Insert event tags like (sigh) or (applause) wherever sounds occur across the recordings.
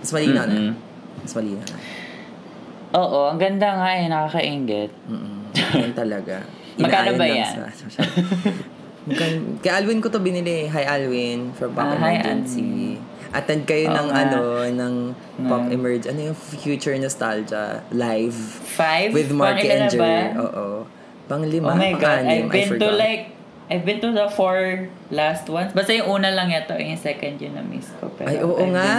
Mas malinaw na. Mm-mm. Mas malinaw na. Oo, ang ganda nga eh, nakakaingit. Mm-mm. Yan talaga. (laughs) Magkano ba yan? Sa, Kay Alwin ko to binili. Hi Alwin from Pop Ah, hi, Emergency. Attend kayo Oo ng nga. ano, ng Pop Ng- Emerge. Ano yung Future Nostalgia live Five? with Mark Bakit ka na Enger. ba? Oo. Pang lima, Oh my God, I've I been to like, I've been to the four last ones. Basta yung una lang ito, yung second yun na miss ko. Pero Ay, oo I've nga.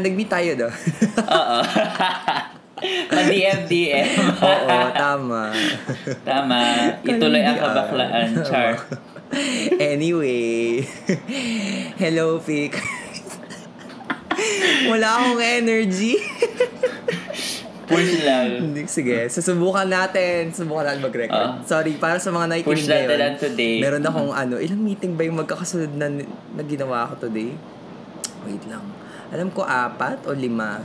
Nag-meet tayo do. (laughs) Oo. (laughs) Pa-DFDM. oo, tama. (laughs) Tama. Ituloy ang kabaklaan, Char. anyway. Hello, Pick. Wala akong energy. Push lang. Hindi, sige. Susubukan natin. Subukan natin mag-record. Ah. Sorry, para sa mga nakikinig Push natin lang today. Meron akong ano, ilang meeting ba yung magkakasunod na, na ginawa ko today? Wait lang. Alam ko apat o lima.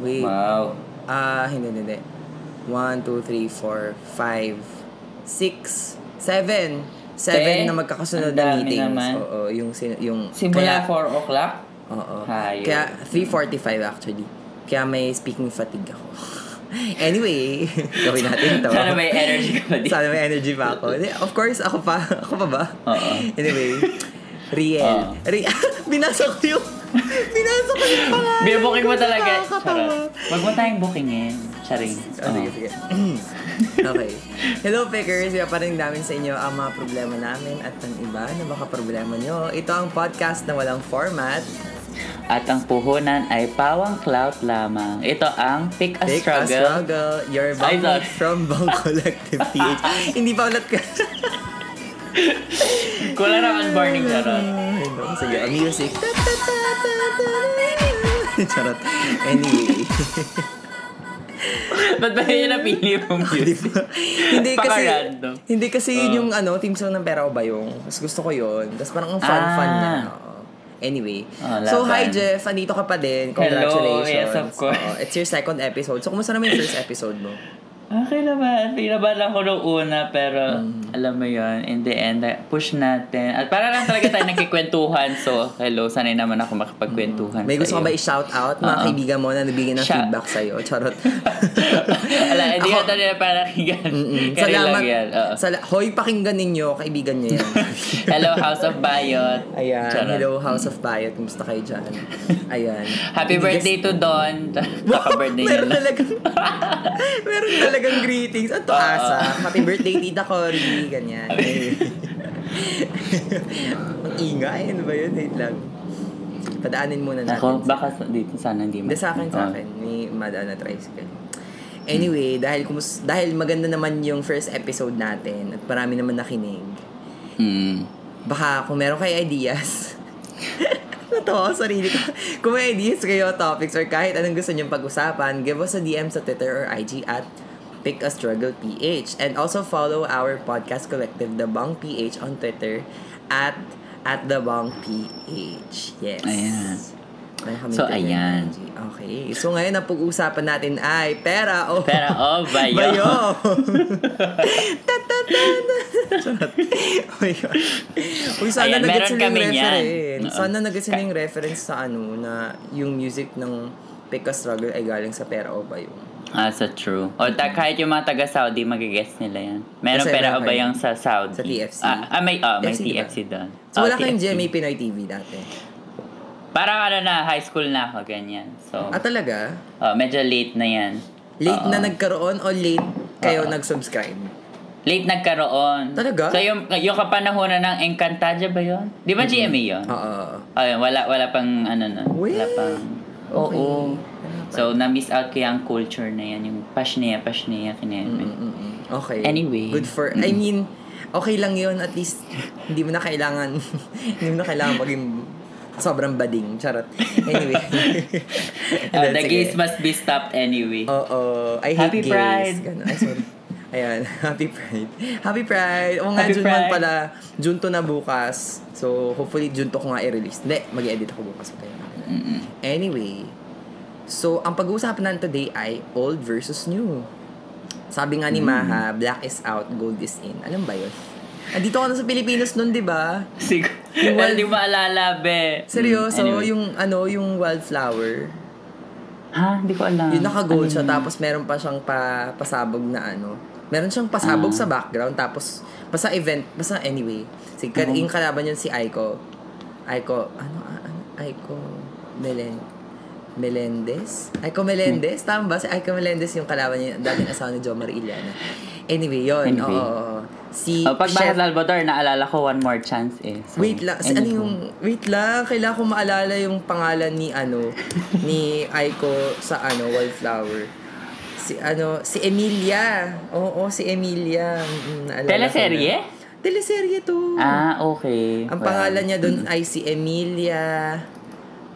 Wait. Wow. Ah, hindi, hindi, hindi. One, two, three, four, five, six, seven. Seven Te, na magkakasunod na dami meetings. naman. Oo, yung, yung... Simula kaya- 4 o'clock? Oo. Kaya 3.45 actually. Kaya may speaking fatigue ako. (laughs) anyway, (laughs) gawin natin to. Sana may energy ka pa dito. Sana may energy pa ako. Of course, ako pa. (laughs) Ako pa ba? Oo. Anyway, Riel. Oo. Ri- binasa ko yung... binasa ko yung pangalan. Binubuking mo talaga. Charot. Huwag mo tayong bookingin. Charing. Sige, sige. okay. Hello, Pickers. Iba pa rin namin sa inyo ang mga problema namin at ang iba na baka problema nyo. Ito ang podcast na walang format. At ang puhunan ay pawang clout lamang. Ito ang Pick a Take Struggle. a struggle. Your Ay, bang sorry. from Bang Collective (laughs) PH. Hindi pa ulit ka. Kulang na ang burning charot. No. Sige, ang music. Charot. Anyway. (laughs) Ba't ba yun yung napili mong (laughs) music? hindi kasi hindi kasi yun Oo. yung ano team song ng Pera o Bayong. Tapos gusto ko yun. Tapos parang ang fun-fun Ah. niya. Oo. Anyway. Ah, so, hi Jeff. Andito ka pa din. Hello, Congratulations. yes, of course. Oo, it's your second episode. So, kumusta naman yung first episode mo? (laughs) Okay naman. Pinabahan ako nung una, pero Mm. alam mo yon in the end, uh, push natin. At para lang talaga tayo (laughs) nagkikwentuhan. So, hello, sanay naman ako makapagkwentuhan Mm. May gusto sa'yo. ba i-shout out? Mga kaibigan mo na nabigyan ng Shout- feedback sa'yo. Charot. (laughs) Wala, hindi Ako- ka talaga. Kari lang Salamat. yan. Sala- Hoy, pakinggan ninyo. Kaibigan nyo yan. (laughs) Hello, House of Bayot. Ayan. Charot. Hello, House of Bayot. Kumusta kayo dyan? Ayan. Happy Hindi birthday to Don. Kaka-birthday niya meron na. talagang, meron talagang greetings. At asa. Happy birthday, Tita Cory. Ganyan. Ang ingay. Ano ba yun? Wait lang. Padaanin muna natin. Ako, baka sa- dito sana hindi mo. Hindi sa akin, sa akin. May madaan na tricycle. Anyway, dahil kumus dahil maganda naman yung first episode natin at marami naman nakinig, Mm. baka kung meron kayo ideas, (laughs) ko sarili ko. Kung may ideas kayo, topics, or kahit anong gusto nyong pag-usapan, give us a DM sa Twitter or IG at Pick a Struggle PH. And also follow our podcast collective, The Bang PH, on Twitter at at The Bang PH. Yes. Ayan. So, ayan. Okay. So, ngayon, ang pag-uusapan natin ay pera o Pero, oh, (laughs) bayo. bayo. (laughs) Charot. oh. Uy, sana Ayan, nag meron sila yung reference. Sana nag sila yung reference sa ano, na yung music ng Pick a Struggle ay galing sa pera o bayo. Ah, so true. O ta, kahit yung mga taga-Saudi, mag-guess nila yan. Meron Kasi pera meron ba kayo. yung sa Saudi? Sa TFC. Ah, ah, may, ah, may TFC, diba? TFC doon. So, wala Oh, kayong TFC. GMA Pinoy TV dati. Parang ano na, high school na ako, ganyan. So, Ah, talaga? oh, medyo late na yan. Late Oo. na nagkaroon o late kayo nag-subscribe? Late nagkaroon. Talaga? So, yung, yung kapanahonan ng Encantadia ba yun? Di ba GMA yun? Oo. Ayun, wala, wala pang ano na. Wait. Wala pang... Okay. Oo. So, na-miss out ko yung culture na yan. Yung pashnea, pashnea, kineme. Mm-mm. Okay. Anyway. Good for, I mean, okay lang yun. At least, hindi mo na kailangan, (laughs) hindi mo na kailangan maging sobrang bading. Charot. Anyway. (laughs) Uh, the sige. gays must be stopped anyway. Oo. I hate Happy gays. Pride. Ganun. Ay, sorry. Ayan. (laughs) Happy Pride. Happy Pride. Oo nga, Happy June 1 Pride. pala. June 2 na bukas. So, hopefully, June 2 ko nga i-release. Hindi, mag-edit ako bukas. Okay. Mm-mm. Anyway, so ang pag-uusapan natin today ay old versus new. Sabi nga ni Hmm. Maha, black is out, gold is in. Alam ba yun? Andito ka na sa Pilipinas nun, di ba? Siguro. Hindi maalala, be. Seryoso, Mm, anyway. yung ano, yung wildflower. Ha? Hindi ko alam. Yung naka-gold Ano siya, yun? tapos meron pa siyang pa, pasabog na ano. Meron siyang pasabog Ah. sa background, tapos, basta event, basta anyway. Si, Oo. yung kalaban yun si Aiko. Aiko, ano, ano, Aiko, Melen, Melendez? Aiko Melendez? Tama ba? Si Aiko Melendez yung kalaban niya, dating asawa ni Jo Marie Iliana. Anyway, yun. Anyway. Oo. Si Oh, pag Chef- Salvador, naalala ko one more chance eh. So, Wait lang, si, ano yung, wait lang, kailangan ko maalala yung pangalan ni, ano, (laughs) ni Aiko sa, ano, Wildflower. Si, ano, si Emilia. Oo, si Emilia. Mm, Teleserye? Teleserye to. Ah, okay. Ang Well, pangalan niya doon ay si Emilia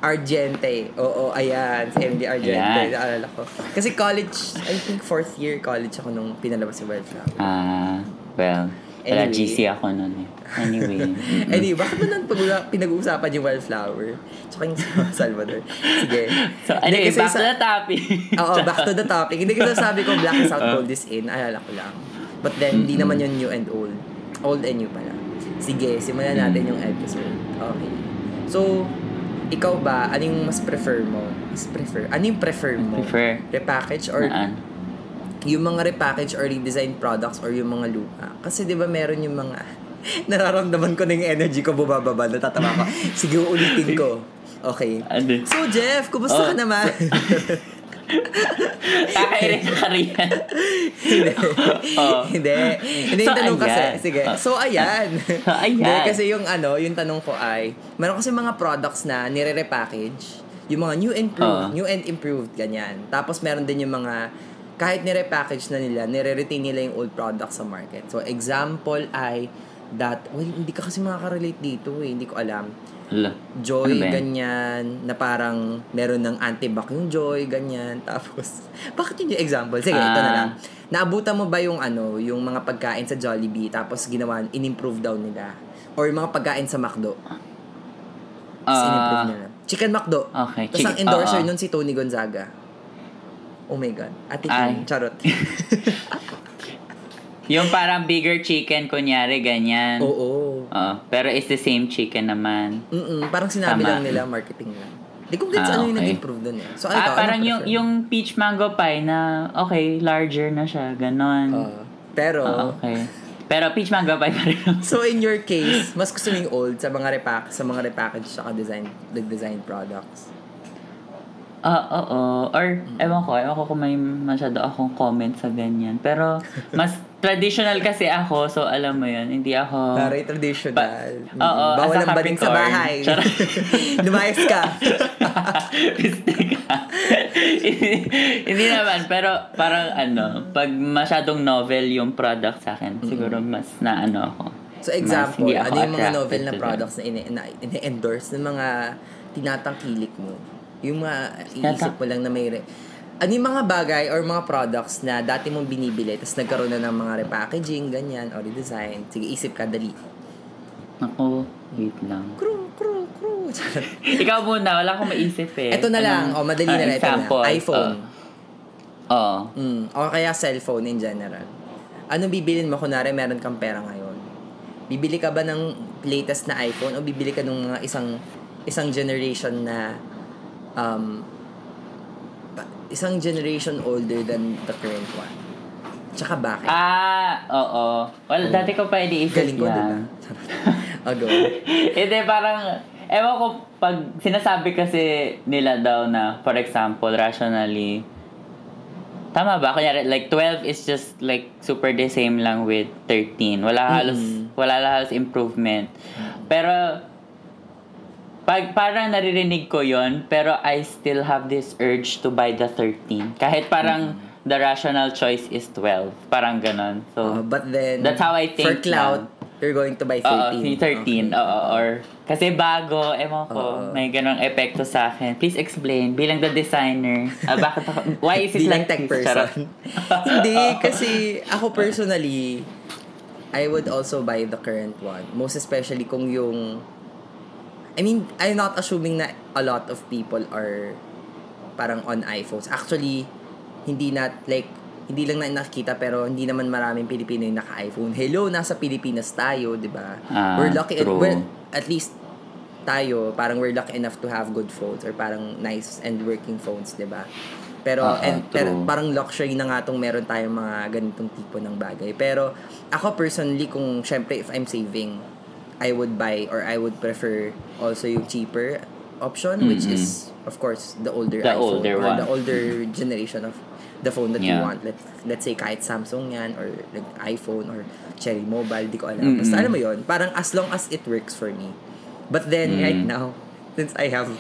Argente. Oo, ayan. Si Emilia Argente. Ayan. Naalala ko. Kasi college, I think fourth year college ako nung pinalabas si Wildflower. Ah, well, wala Anyway. GC ako nun eh. Anyway. mm-mm. (laughs) Anyway, bakit mo nang pag- pinag-uusapan yung Wildflower? Tsaka yung Salvador. Sige. so, Hindi, anyway, kasi back to sa- the topic. Oo, back to the topic. Hindi kasi sabi ko Black is (laughs) out, Oh. gold is in. Alala ko lang. But then, hindi naman yun new and old. Old and new pala. Sige, simulan natin yung episode. Okay. So, ikaw ba, ano yung mas prefer mo? Mas prefer? Ano yung prefer mo? Prefer. Repackage or Naan? yung mga repackage or redesign products or yung mga luma. Kasi 'di ba meron yung mga (laughs) nararamdaman ko na yung energy ko bumababa, natatawa ko. Sige, ulitin ko. Okay. Ano? So Jeff, kumusta Oh. ka naman? (laughs) (laughs) Kakairin ka rin. Hindi. (laughs) Oh. Hindi. Hindi yung So, tanong kasi. ayan. Sige. Oh. So, ayan. So, (laughs) ayan. Hindi, kasi yung ano, yung tanong ko ay, meron kasi mga products na nire-repackage. Yung mga new and improved, Oh. new and improved, ganyan. Tapos meron din yung mga, kahit nire-package na nila, nire-retain nila yung old products sa market. So, example ay, that, well, hindi ka kasi makaka-relate dito eh. Hindi ko alam. Hala. Joy, Ano ganyan, na parang meron ng antibac yung Joy, ganyan. (laughs) Tapos, bakit yun yung example? Sige, ito na Ah. lang. Naabutan mo ba yung ano, yung mga pagkain sa Jollibee, tapos ginawa, in-improve daw nila? Or yung mga pagkain sa McDo? In-improve Ah, nila. Chicken McDo. okay. Tapos ang endorser oo. nun si Tony Gonzaga. Oh my God. Ate Kim, charot. (laughs) yung parang bigger chicken, kunyari, ganyan. Oo. Oo. pero it's the same chicken naman. Mm-mm, parang sinabi Tama. lang nila, marketing lang. Di ko gets Ah, ano yung okay. nag-improve dun eh. So, ano ah, ikaw, parang yung, yung peach mango pie na, okay, larger na siya, ganon. Ah, pero, Ah, okay. Pero peach mango pie pa rin. (laughs) So in your case, mas gusto mo yung old sa mga repack sa mga repackage saka design the design products. Ah, oo. Or, ewan ko, ewan ko kung may masyado akong comment sa ganyan. Pero, (laughs) mas traditional kasi ako, so alam mo yun, hindi ako... Very traditional. Mm, Oo, Bawal as a ang bading sa Capricorn. bahay. (laughs) Charot. (laughs) Lumayas ka. Piste ka. hindi, hindi naman, pero parang ano, pag masyadong novel yung product sa akin, siguro mas na ano ako. So example, hindi ako ano yung mga attracted novel na to them. products na ini- na ini-endorse ng mga tinatangkilik mo? Yung mga iisip mo lang na may... Re- ano yung mga bagay or mga products na dati mong binibili tapos nagkaroon na ng mga repackaging, ganyan, or redesign. Sige, isip ka, dali. Ako, wait lang. Crew, crew, crew. Ikaw muna, wala akong maisip eh. Ito na lang. Anong- O, madali ah, na lang. Ito na. iPhone. Oo. Mm, o kaya cellphone in general. Ano bibilin mo? Kunwari, meron kang pera ngayon. Bibili ka ba ng latest na iPhone o bibili ka ng mga isang isang generation na um, isang generation older than the current one? Tsaka bakit? Ah, oo. Well, dati ko pa iniisip Galing ko, diba? o, (laughs) go. Hindi, parang, ewan ko, pag sinasabi kasi nila daw na, for example, rationally, tama ba? Kunyari, like, 12 is just, like, super the same lang with 13. Wala halos, Mm. wala halos improvement. Pero, pag parang naririnig ko yon pero I still have this urge to buy the 13. Kahit parang the rational choice is 12. Parang ganon. So, Uh, but then, That's how I for think cloud, you're going to buy 13. Oo, si 13. Oo, or kasi bago, ewan ko, Oo. may ganong epekto sa akin. Please explain, bilang the designer, ah, bakit ako, why is it Bilang like tech this? Person. (laughs) Hindi, kasi ako personally, I would also buy the current one. Most especially kung yung... I mean, I'm not assuming na a lot of people are parang on iPhones. Actually, hindi na, like, hindi lang na nakikita pero hindi naman maraming Pilipino yung naka-iPhone. Hello, nasa Pilipinas tayo, di ba? Ah, we're lucky, true. we're, at least tayo, parang we're lucky enough to have good phones or parang nice and working phones, di ba? Pero, Oo, and, pero parang luxury na nga tong meron tayong mga ganitong tipo ng bagay. Pero, ako personally, kung syempre, if I'm saving, I would buy or I would prefer also yung cheaper option, which Mm-mm. is, of course, the older The iPhone older or one. the older generation of the phone that you Yeah. want. Let's, let's say kahit Samsung yan or like iPhone or Cherry Mobile, di ko alam. Mm-mm. Basta alam mo yon parang as long as it works for me. But then, Mm. right now, since I have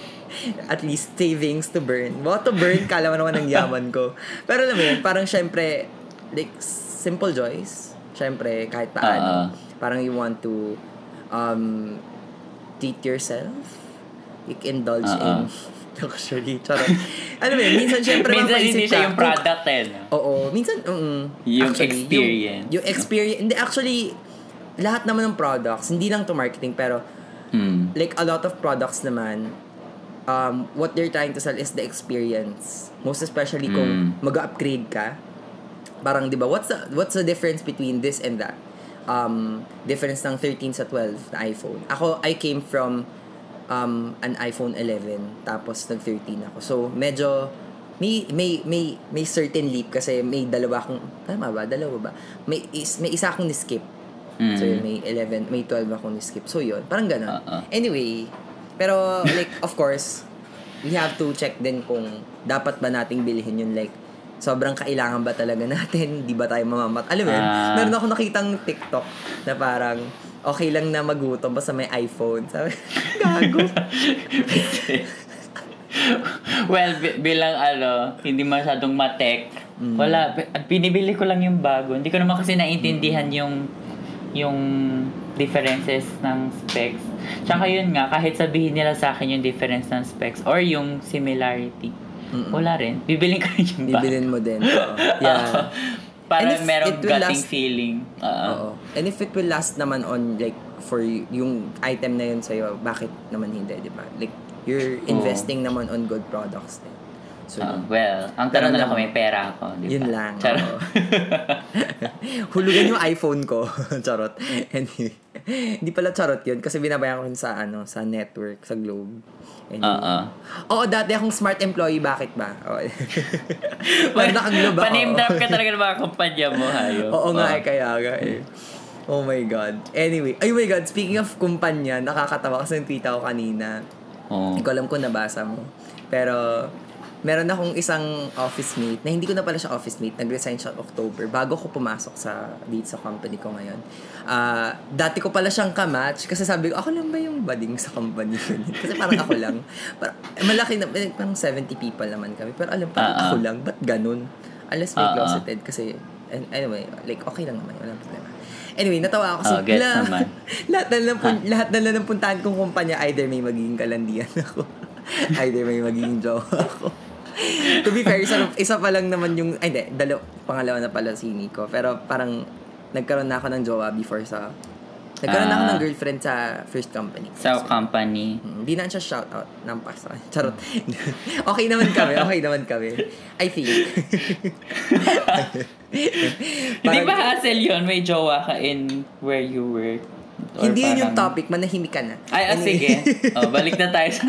at least savings to burn. What to burn, kala mo naman ng yaman ko. Pero alam mo yun, parang syempre, like, simple joys. Syempre, kahit paano. Ah. parang you want to um, treat yourself. You can indulge Ah, in (laughs) luxury. Charot. ano ba minsan syempre Minsan hindi siya yung kung- product eh. no? Oo, minsan, mm, Yung actually, experience. Yung, yung experience. Hindi, actually, lahat naman ng products, hindi lang to marketing, pero Mm. like a lot of products naman, um, what they're trying to sell is the experience. Most especially kung Mm. mag-upgrade ka. Parang, di ba, what's the, what's the difference between this and that? Um, difference ng 13 sa 12 na iPhone. Ako, I came from um, an iPhone 11, tapos nag-13 ako. So, medyo, may, may, may, may certain leap kasi may dalawa akong, tama ba? Dalawa ba? May, is, may isa akong ni-skip. Mm. So, yun, may 11, may 12 akong ni-skip. So, yun. Parang ganun. Oo. Anyway, pero, like, of course, we have to check din kung dapat ba nating bilhin yun. Like, sobrang kailangan ba talaga natin? (laughs) Di ba tayo mamamat? Alam mo yun, Ah. meron ako nakitang TikTok na parang, okay lang na magutom basta may iPhone. Sabi, (laughs) gago. (laughs) well, bi- bilang ano, hindi masyadong matek, Mm. wala, pi- pinibili ko lang yung bago. Hindi ko naman kasi naintindihan Mm. yung yung differences ng specs. Tsaka yun nga, kahit sabihin nila sa akin yung difference ng specs or yung similarity, Mm-mm. wala rin. Bibiling ko rin yung bago. Bibilin mo din. Oo. (laughs) Yeah. Para And if merong gutting last- feeling. Oo. Oo. And if it will last naman on like for yung item na yun sa'yo, bakit naman hindi, di ba? Like, you're Oo. investing naman on good products din. So, Ah, well, ang tanong na lang kung may pera ako. Di ba? Yun lang. Charot. (laughs) Hulugan yung iPhone ko. (laughs) charot. Anyway. Hindi pala charot yun kasi binabayan ko yun sa ano, sa network, sa Globe. Anyway. Oo. Oo, dati akong smart employee. Bakit ba? Oo. (laughs) Pag nakaglobe ako. Pa-name drop ka talaga ng mga kumpanya mo, hayo. Oo nga eh, kaya nga eh. Oh my God. Anyway, ay oh my God, speaking of kumpanya, nakakatawa kasi yung tweet ako kanina. Oo. Hindi ko alam kung nabasa mo. Pero, meron akong isang office mate, na hindi ko na pala siya office mate, nag-resign siya October, bago ko pumasok sa, dito sa company ko ngayon. Ah, dati ko pala siyang kamatch, kasi sabi ko, ako lang ba yung bading sa company yun? (laughs) kasi parang ako lang. Parang, eh, malaki na, eh, parang 70 people naman kami. Pero alam, parang ah. ako lang, ba't ganun? Unless may ah. closeted, kasi, and, anyway, like, okay lang naman, walang problema. Anyway, natawa ako kasi Oh, gets la- naman. (laughs) lahat na lang pun- lahat na lang ng puntahan kong kumpanya either may magiging kalandian ako (laughs) either may magiging jowa ako (laughs) to be fair isa, isa pa lang naman yung ay hindi dalaw, pangalawa na pala si Nico pero parang nagkaroon na ako ng jowa before sa nagkaroon na ako Ah. ng girlfriend sa first company Sa company. Mm, Hindi na siya shout out ng pasa. Charot. (laughs) okay naman kami. Okay naman kami. I think. (laughs) Hindi Parang- ba hassle yun? May jowa ka in where you work? Or Hindi yun yung parang- topic. Manahimik ka na. Ay, ah, Anyway. sige. Oh, balik na tayo sa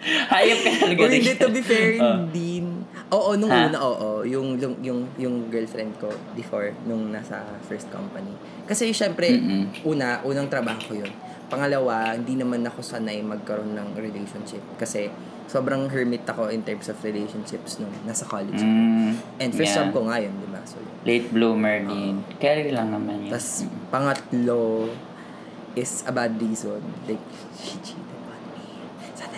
(laughs) Hayop ka talaga. Or hindi, to be fair, Oh. hindi. Oo, nung Ha? una, oo. Yung, yung, yung, yung girlfriend ko before, nung nasa first company. Kasi syempre, Mm-mm. una, unang trabaho ko yun. Pangalawa, hindi naman ako sanay magkaroon ng relationship. Kasi sobrang hermit ako in terms of relationships nung nasa college. Mm, And first yeah. job ko nga yun, di ba? So. Late bloomer din. Carry lang naman yun. Tapos, pangatlo is a bad reason. Like, she cheated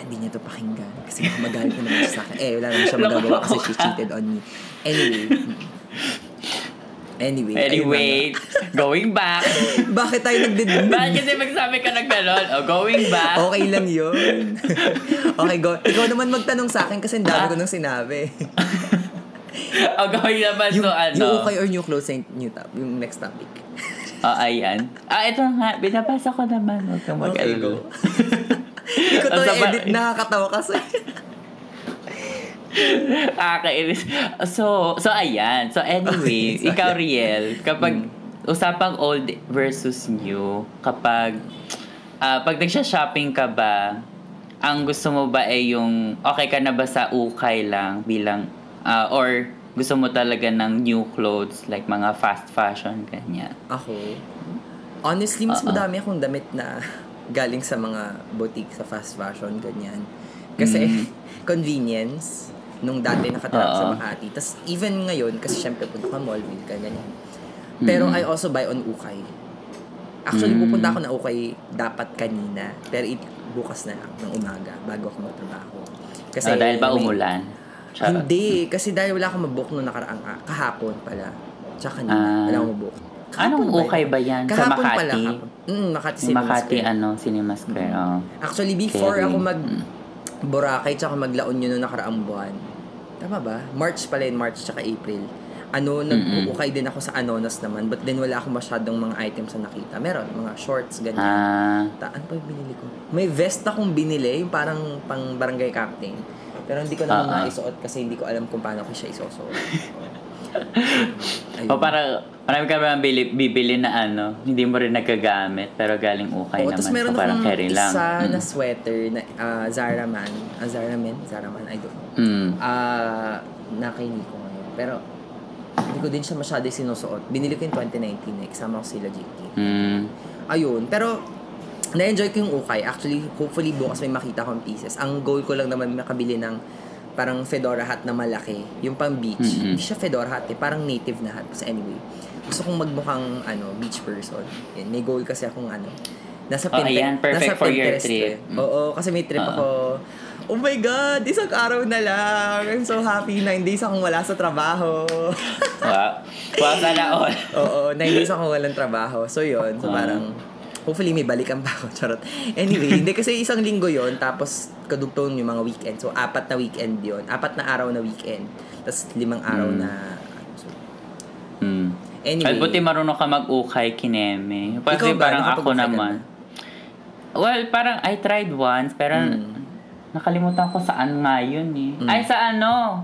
hindi niya to pakinggan. Kasi magalit na naman siya sa akin. Eh, wala naman siya magagawa kasi she cheated on me. Anyway. Anyway. Anyway, going back. (laughs) Bakit tayo nagdid- Bakit kasi magsabi ka ng ganon? Oh, going back. Okay lang yun. (laughs) okay, go. Ikaw naman magtanong sa akin kasi ang dami ko nang sinabi. (laughs) oh, going naman yung, so ano. yung okay or new close na new top, yung next topic. Oh, ayan. Ah, ito nga. Binabasa ko naman. Huwag kang Okay, mag-alala. go. Hindi ko to edit, nakakatawa kasi. (laughs) Nakakainis. So, so ayan. So anyway, (laughs) Okay, ikaw. Riel, kapag Mm. usapang old versus new, kapag ah, pag nagsha-shopping ka ba, ang gusto mo ba ay yung okay ka na ba sa ukay lang bilang ah, or gusto mo talaga ng new clothes like mga fast fashion ganyan. Ako, honestly, mas Oo. madami akong damit na galing sa mga boutique sa fast fashion, ganyan. Kasi, Mm. (laughs) convenience, nung dati nakatira ako sa. Makati. Tapos, even ngayon, kasi syempre, punta ka mall, bili ka, ganyan. Pero, Mm. I also buy on Ukay. Actually, Mm. pupunta ako na Ukay dapat kanina. Pero, it, bukas na lang, ng umaga, bago ako magtrabaho. Kasi, Ah, dahil ba umulan? Charot. Hindi, kasi dahil wala akong mabook nung nakaraang ah, kahapon pala. Tsaka kanina, Ah. wala akong mabook. Anong ukay ba yan? Sa Kahapon Makati? pala. Kahapon. Mm, Makati Sa Cinema Makati, Square. ano, Cinema Square. oh. Actually, before Ferry. ako mag Mm. Boracay tsaka maglaon yun nung nakaraang buwan. Tama ba? March pala yun, March tsaka April. Ano, nag-ukay din ako sa Anonas naman. But then wala akong masyadong mga items na nakita. Meron, mga shorts, ganyan. Ah, Ta- ano pa yung binili ko? May vest akong binili, yung parang pang barangay captain. Pero hindi ko naman ah. maisuot kasi hindi ko alam kung paano ko siya isusuot. (laughs) (laughs) O para marami ka ba bili, bibili na ano, hindi mo rin nagagamit pero galing ukay Oo, naman. tapos So meron parang akong carry lang. isa Mm. na sweater na ah, Zara Man. Ah, Zara Man? Zara Man, I don't know. Mm. Ah, na kay Nico ngayon. Pero, hindi ko din siya masyado sinusuot. Binili ko yung 2019 eh. Kasama ko sila JK. Mm. Ayun. Pero, na-enjoy ko yung ukay. Actually, hopefully bukas may makita akong pieces. Ang goal ko lang naman makabili ng parang fedora hat na malaki. Yung pang beach. Mm-mm. Hindi siya fedora hat eh. Parang native na hat. But anyway, gusto kong magmukhang ano, beach person. Yan. May goal kasi akong ano. Nasa Oh, ayan, perfect nasa for your Pinterest ko trip. eh. Oo, kasi may trip Oo. ako. Oh my God! Isang araw na lang! I'm so happy. Nine days akong wala sa trabaho. Wow. Wow, sana all. Oo, nine days akong walang trabaho. So, yun. So, parang, hopefully may balikan pa ako. (laughs) Charot. Anyway, hindi kasi isang linggo yon tapos kadugtong yung mga weekend. So, apat na weekend yon Apat na araw na weekend. Tapos, limang araw Mm. na... So, Mm. anyway. Ay, buti marunong ka mag-ukay, kineme. Ikaw ba? parang ako naman. Well, parang I tried once, pero Mm. nakalimutan ko saan nga yun eh. Mm. Ay, sa ano?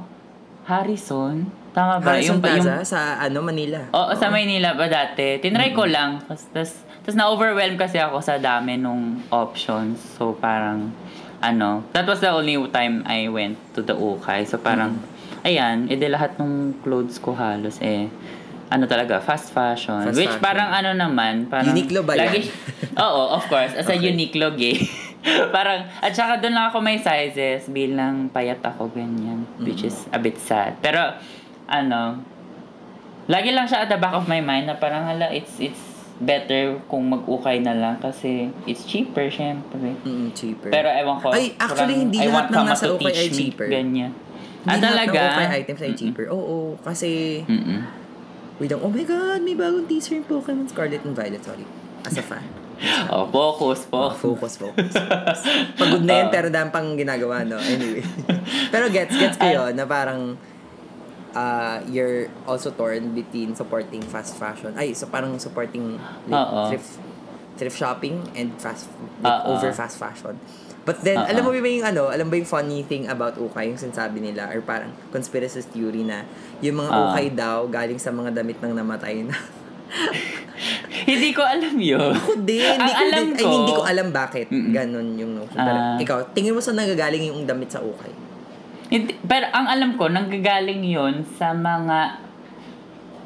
Harrison? Tama ba? Harrison ba- Plaza sa ano Manila. Oo, sa Maynila ba dati? Tinry ko lang. Tapos, tas na-overwhelm kasi ako sa dami nung options. So, parang, ano, that was the only time I went to the Ukay. So, parang, ayan, edi lahat ng clothes ko halos eh, ano talaga, fast fashion. Fast Which fashion. parang ano naman, parang... Uniqlo ba yan? (laughs) Oo, of course. As a Okay. Uniqlo gay. (laughs) parang, at saka doon lang ako may sizes bilang payat ako, ganyan. Which is a bit sad. Pero, ano, lagi lang siya at the back of my mind na parang hala, it's, it's better kung mag-ukay na lang kasi it's cheaper, syempre. Mm, cheaper. Pero ewan ko. Ay, actually, parang, hindi I lahat ng nasa ukay ay teach me, cheaper. Ganyan. Hindi Ah, lahat talaga? ng ukay items ay cheaper. Oo, kasi... Mm-mm. Wait lang, oh my God, may bagong teaser yung Pokemon Scarlet and Violet. Sorry. As a fan. (laughs) Oh, focus po. Oh, focus, focus. focus. Pagod na yun, (laughs) Oo. pero dami pang ginagawa, no? Anyway. (laughs) pero gets, gets ko yun, na parang uh, you're also torn between supporting fast fashion. Ay, so parang supporting like, thrift thrift shopping and fast like, over fast fashion. But then, Oo. alam mo ba yung ano, alam ba yung funny thing about ukay, yung sinasabi nila, or parang conspiracy theory na yung mga Oo. ukay daw galing sa mga damit ng namatay na. (laughs) Hindi ko alam yun. Ako din. Hindi ko, alam din, ay, ko- hindi ko alam bakit. Mm-mm. Ganon yung notion. Ah. ikaw, tingin mo sa nagagaling yung damit sa ukay? Pero ang alam ko, nanggagaling yon sa mga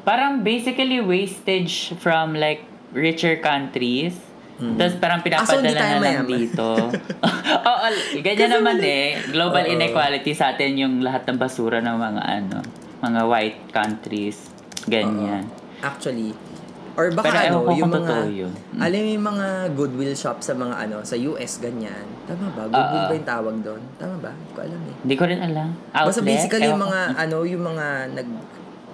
parang basically wastage from like richer countries. Tapos parang Ah, so pinapadala na lang mayaman. dito. (laughs) (laughs) Oo, ganyan Kasi naman eh. Global Oo. inequality sa atin yung lahat ng basura ng mga ano, mga white countries. Ganyan. Actually. Or baka Pero ano, yung mga, yun. Mm. alam mo yung mga goodwill shop sa mga ano, sa US, ganyan. Tama ba? Goodwill Oo. ba yung tawag doon? Tama ba? Hindi ko alam eh. Hindi ko rin alam. Outlet? Basta basically yung Ewan ko. mga, ano, yung mga nag,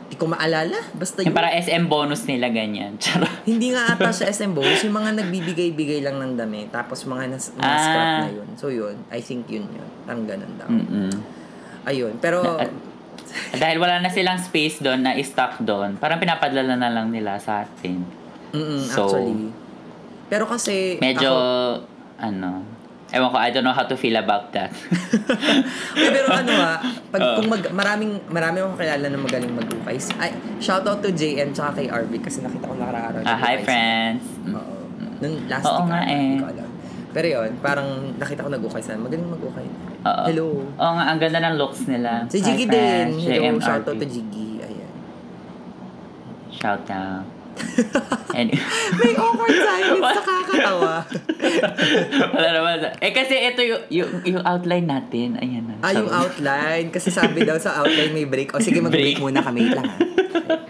hindi ko maalala. Basta Yung yung, para SM bonus nila ganyan. (laughs) Charot. hindi nga ata sa SM Bonus, yung mga nagbibigay-bigay lang ng dami, tapos mga, nas, mga Ah. scrap na yun. So yun, I think yun yun. Parang ganun daw. Mm-mm. Ayun, pero, At- (laughs) Dahil wala na silang space doon na i-stock doon, parang pinapadala na lang nila sa atin. mm So, actually. Pero kasi, Medyo, ako, ano, ewan ko, I don't know how to feel about that. (laughs) Uy, pero ano ah, pag, Oo. kung mag, maraming, marami akong kilala na magaling mag-ukay. Ay, shout out to JM tsaka kay RB kasi nakita ko nakaraan. Ah, hi friends. Mm. Oo. Nung last Oo week nga ata, eh. ko alam. Pero yun, parang nakita ko nag-ukay sana. Magaling mag-ukay. Oo. Hello. Oo nga, ang ganda ng looks nila. Si Jiggy din. Hello, JMRP. shoutout to Jiggy. Ayan. Shout out. (laughs) Anyway. May awkward silence. Nakakatawa. Wala naman. Eh kasi ito yung, yung, yung outline natin. Ayan na. Ah, yung outline. Kasi sabi daw sa outline may break. O sige, mag-break Break. muna kami. Lang ha. (laughs)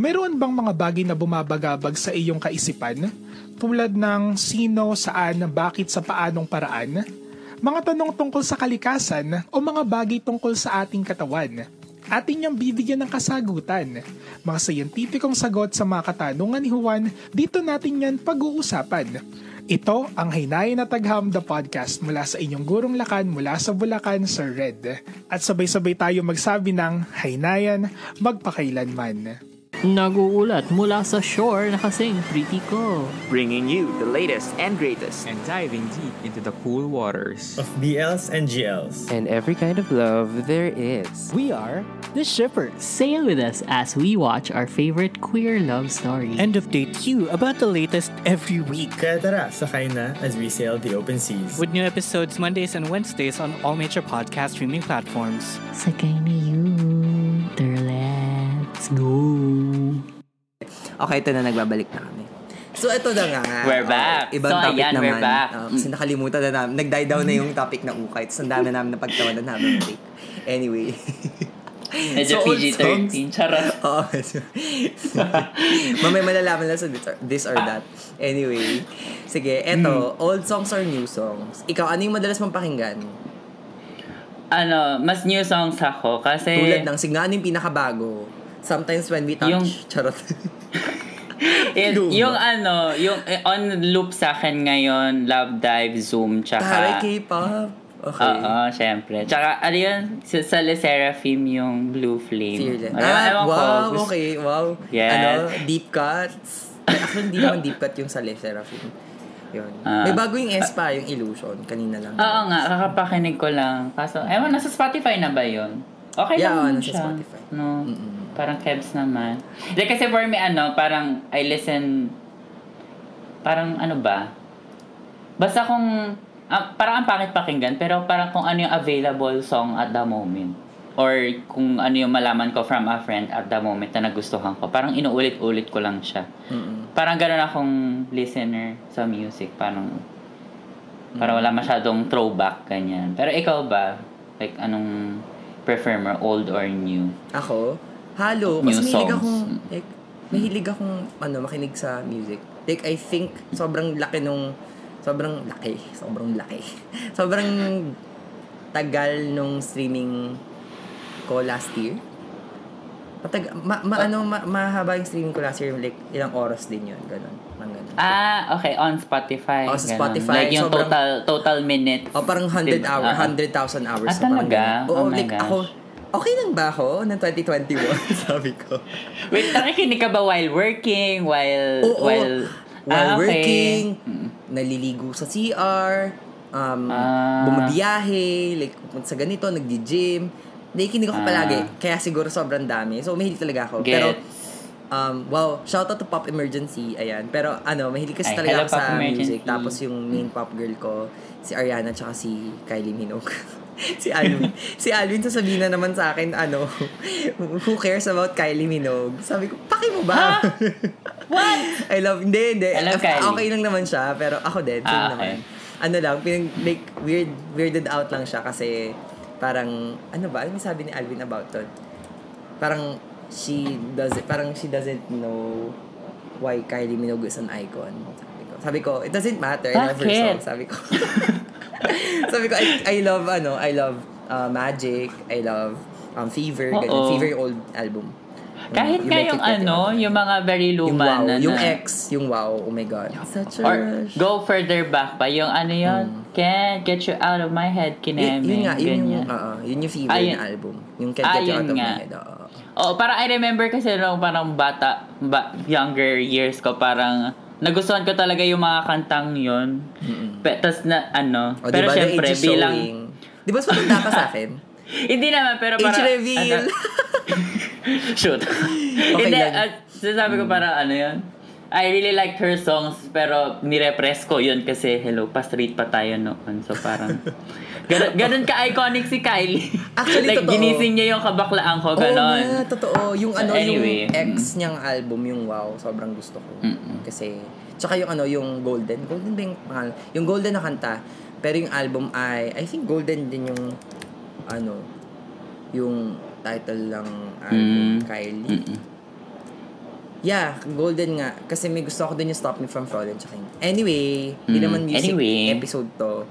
Meron bang mga bagay na bumabagabag sa iyong kaisipan? Tulad ng sino, saan, bakit, sa paanong paraan? Mga tanong tungkol sa kalikasan o mga bagay tungkol sa ating katawan? Atin niyang bibigyan ng kasagutan. Mga sayentipikong sagot sa mga katanungan ni Juan, dito natin yan pag-uusapan. Ito ang Hinay na Tagham the Podcast mula sa inyong gurong lakan mula sa Bulacan, Sir Red. At sabay-sabay tayo magsabi ng Haynayan magpakailanman. Naguulat mula sa shore na kasing pretty ko. bringing you the latest and greatest. and diving deep into the cool waters. of BLs and GLs. And every kind of love there is. We are the Shippers. Sail with us as we watch our favorite queer love story. And update you about the latest every week. Kaya tara, sakay na as we sail the open seas. With new episodes Mondays and Wednesdays on all major podcast streaming platforms. Sakay na you. Let's go. Okay, ito na nagbabalik na kami. So, ito na nga. We're back. ibang So, topic ayan, naman. we're back. Ah, kasi nakalimutan na namin. Nag-die down na yung topic na ukay. Tapos ang dami namin napagtawanan namin break. Anyway. Medyo So, old PG-13. songs. Charot. Oo. Mamaya malalaman lang sa this or, this or that. Anyway. Sige, eto. Old songs or new songs? Ikaw, ano yung madalas mong pakinggan? Ano, mas new songs ako kasi... Tulad ng, sige ano yung pinakabago? Sometimes when we touch. Yung- Charot. (laughs) It- yung ano, yung eh, on loop sa akin ngayon, Love Dive, Zoom, Taray tsaka... K-pop. Okay. Oo, syempre. Tsaka, ano yun, sa, sa Le Seraphim, yung Blue Flame. Fearless. Ah, ewan ko, wow, gusto- okay, wow. Yes. Ano, deep cuts. Actually, hindi naman deep cut yung sa Le Seraphim. Yun. Ah. May bago yung S pa, yung Illusion. Kanina lang. Oo nga, kakapakinig ko lang. Kaso, ewan, nasa Spotify na ba yun? Okay Yeah, lang nasa siya. Spotify. No, parang kebs naman. Hindi, kasi for me, ano, parang I listen, parang ano ba? Basta kung, ah, parang ang pangit pakinggan, pero parang kung ano yung available song at the moment. Or kung ano yung malaman ko from a friend at the moment na nagustuhan ko. Parang inuulit-ulit ko lang siya. Mm-mm. Parang gano'n akong listener sa music. Parang, parang wala masyadong throwback, ganyan. Pero ikaw ba? Like, anong prefer mo? Old or new? Ako, halo. Kasi mahilig songs. akong, like, mahilig akong, ano, makinig sa music. Like, I think, sobrang laki nung, sobrang laki, sobrang laki. (laughs) sobrang tagal nung streaming ko last year. Patag, ma, ma, ano, ma, mahaba yung streaming ko last year, like, ilang oras din yun, ganun. Parang ganun. Ah, okay. On Spotify. Oh, sa ganun. Spotify, Like yung sobrang- total total minutes. O, parang 100 Diba? hour, Ah, ah. 100,000 hours. Ah, So, parang talaga? ganun. Oo, Oh my like, gosh. ako, okay lang ba ako ng (laughs) 2021? Sabi ko. Wait, nakikinig ka ba while working? While... Oo, while, while Ah, okay. working, Mm. naliligo sa CR, um, Ah. bumabiyahe, like, sa ganito, nagdi-gym. Nakikinig ako Ah. palagi, kaya siguro sobrang dami. So, mahilig talaga ako. Pero, Gets. um, wow, shout out to Pop Emergency, ayan. Pero, ano, mahilig kasi Ay, talaga ako sa music. Tapos, yung main pop girl ko, si Ariana, tsaka si Kylie Minogue. (laughs) si Alvin. si Alvin sasabihin na naman sa akin, ano, who cares about Kylie Minogue? Sabi ko, paki mo ba? What? I love, hindi, hindi. I love Kylie. Okay lang naman siya, pero ako din, same Ah, naman. okay. Ano lang, pinag, like, weird, weirded out lang siya kasi parang, ano ba, ano sabi ni Alvin about it? Parang, she doesn't, parang she doesn't know why Kylie Minogue is an icon. Sabi ko, it doesn't matter. I love her Bakit? song. Sabi ko. (laughs) sabi ko, I, I love, ano, I love uh, Magic, I love um, Fever, ganun. Oo. Fever yung old album. Kahit You nga like yung it, like ano, yung mga very Yung luma wow. na Yung na- X. Yung wow. Oh my God. Such a Or rush. go further back pa. Yung ano yun, can't get you out of my head, Yun, kineme. yun nga. Yun yung, ganyan. oo, yun yung fever na album. Yung Can't Ah, Get You yun Out of nga. My Head. Oo. Oo, parang I remember kasi nung parang bata, ba, younger years ko, parang nagustuhan ko talaga yung mga kantang yun. Pe, tas na, ano, O, pero diba, syempre, age bilang, showing. Di ba matanda ka sa akin? (laughs) hindi naman, pero Age parang, reveal. ano, (laughs) shoot. (laughs) hindi, lang. uh, sinasabi ko parang ano yun, I really liked her songs, pero nirepress ko yun kasi, hello, pa-street pa tayo noon. So parang, (laughs) ganun, ganun ka-iconic si Kylie. Actually, like, totoo. ginising niya yung kabaklaan ko, Oo ganon. nga, totoo. Yung ano, Anyway, yung ex niyang album, yung wow, sobrang gusto ko. Mm-mm. Kasi, tsaka yung ano, yung Golden. Golden ba yung pangalan? Yung Golden na kanta, pero yung album ay, I think Golden din yung, ano, yung title lang album, Mm. Kylie. Mm-mm. Yeah, Golden nga. Kasi may gusto ako din yung Stop Me From Falling. Tsaka anyway, hindi Mm, naman music anyway. episode to.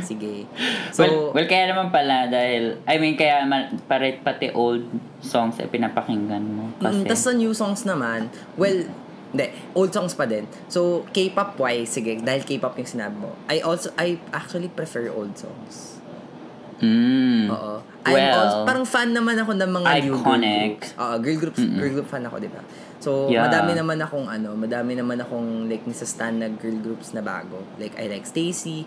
Sige. (laughs) So, well, well, kaya naman pala dahil, I mean, kaya pare, pati old songs ay pinapakinggan mo. Kasi, Mm, tas sa new songs naman, well, hindi, old songs pa din. So, K-pop wise, sige, dahil K-pop yung sinabi mo, I also, I actually prefer old songs. mm, Oo. I'm Well, also, parang fan naman ako ng mga new girl iconic. groups. Oo, girl groups, girl group fan ako, di ba? So, Yeah. madami naman akong ano, madami naman akong like nisa stand na girl groups na bago. Like, I like Stacy.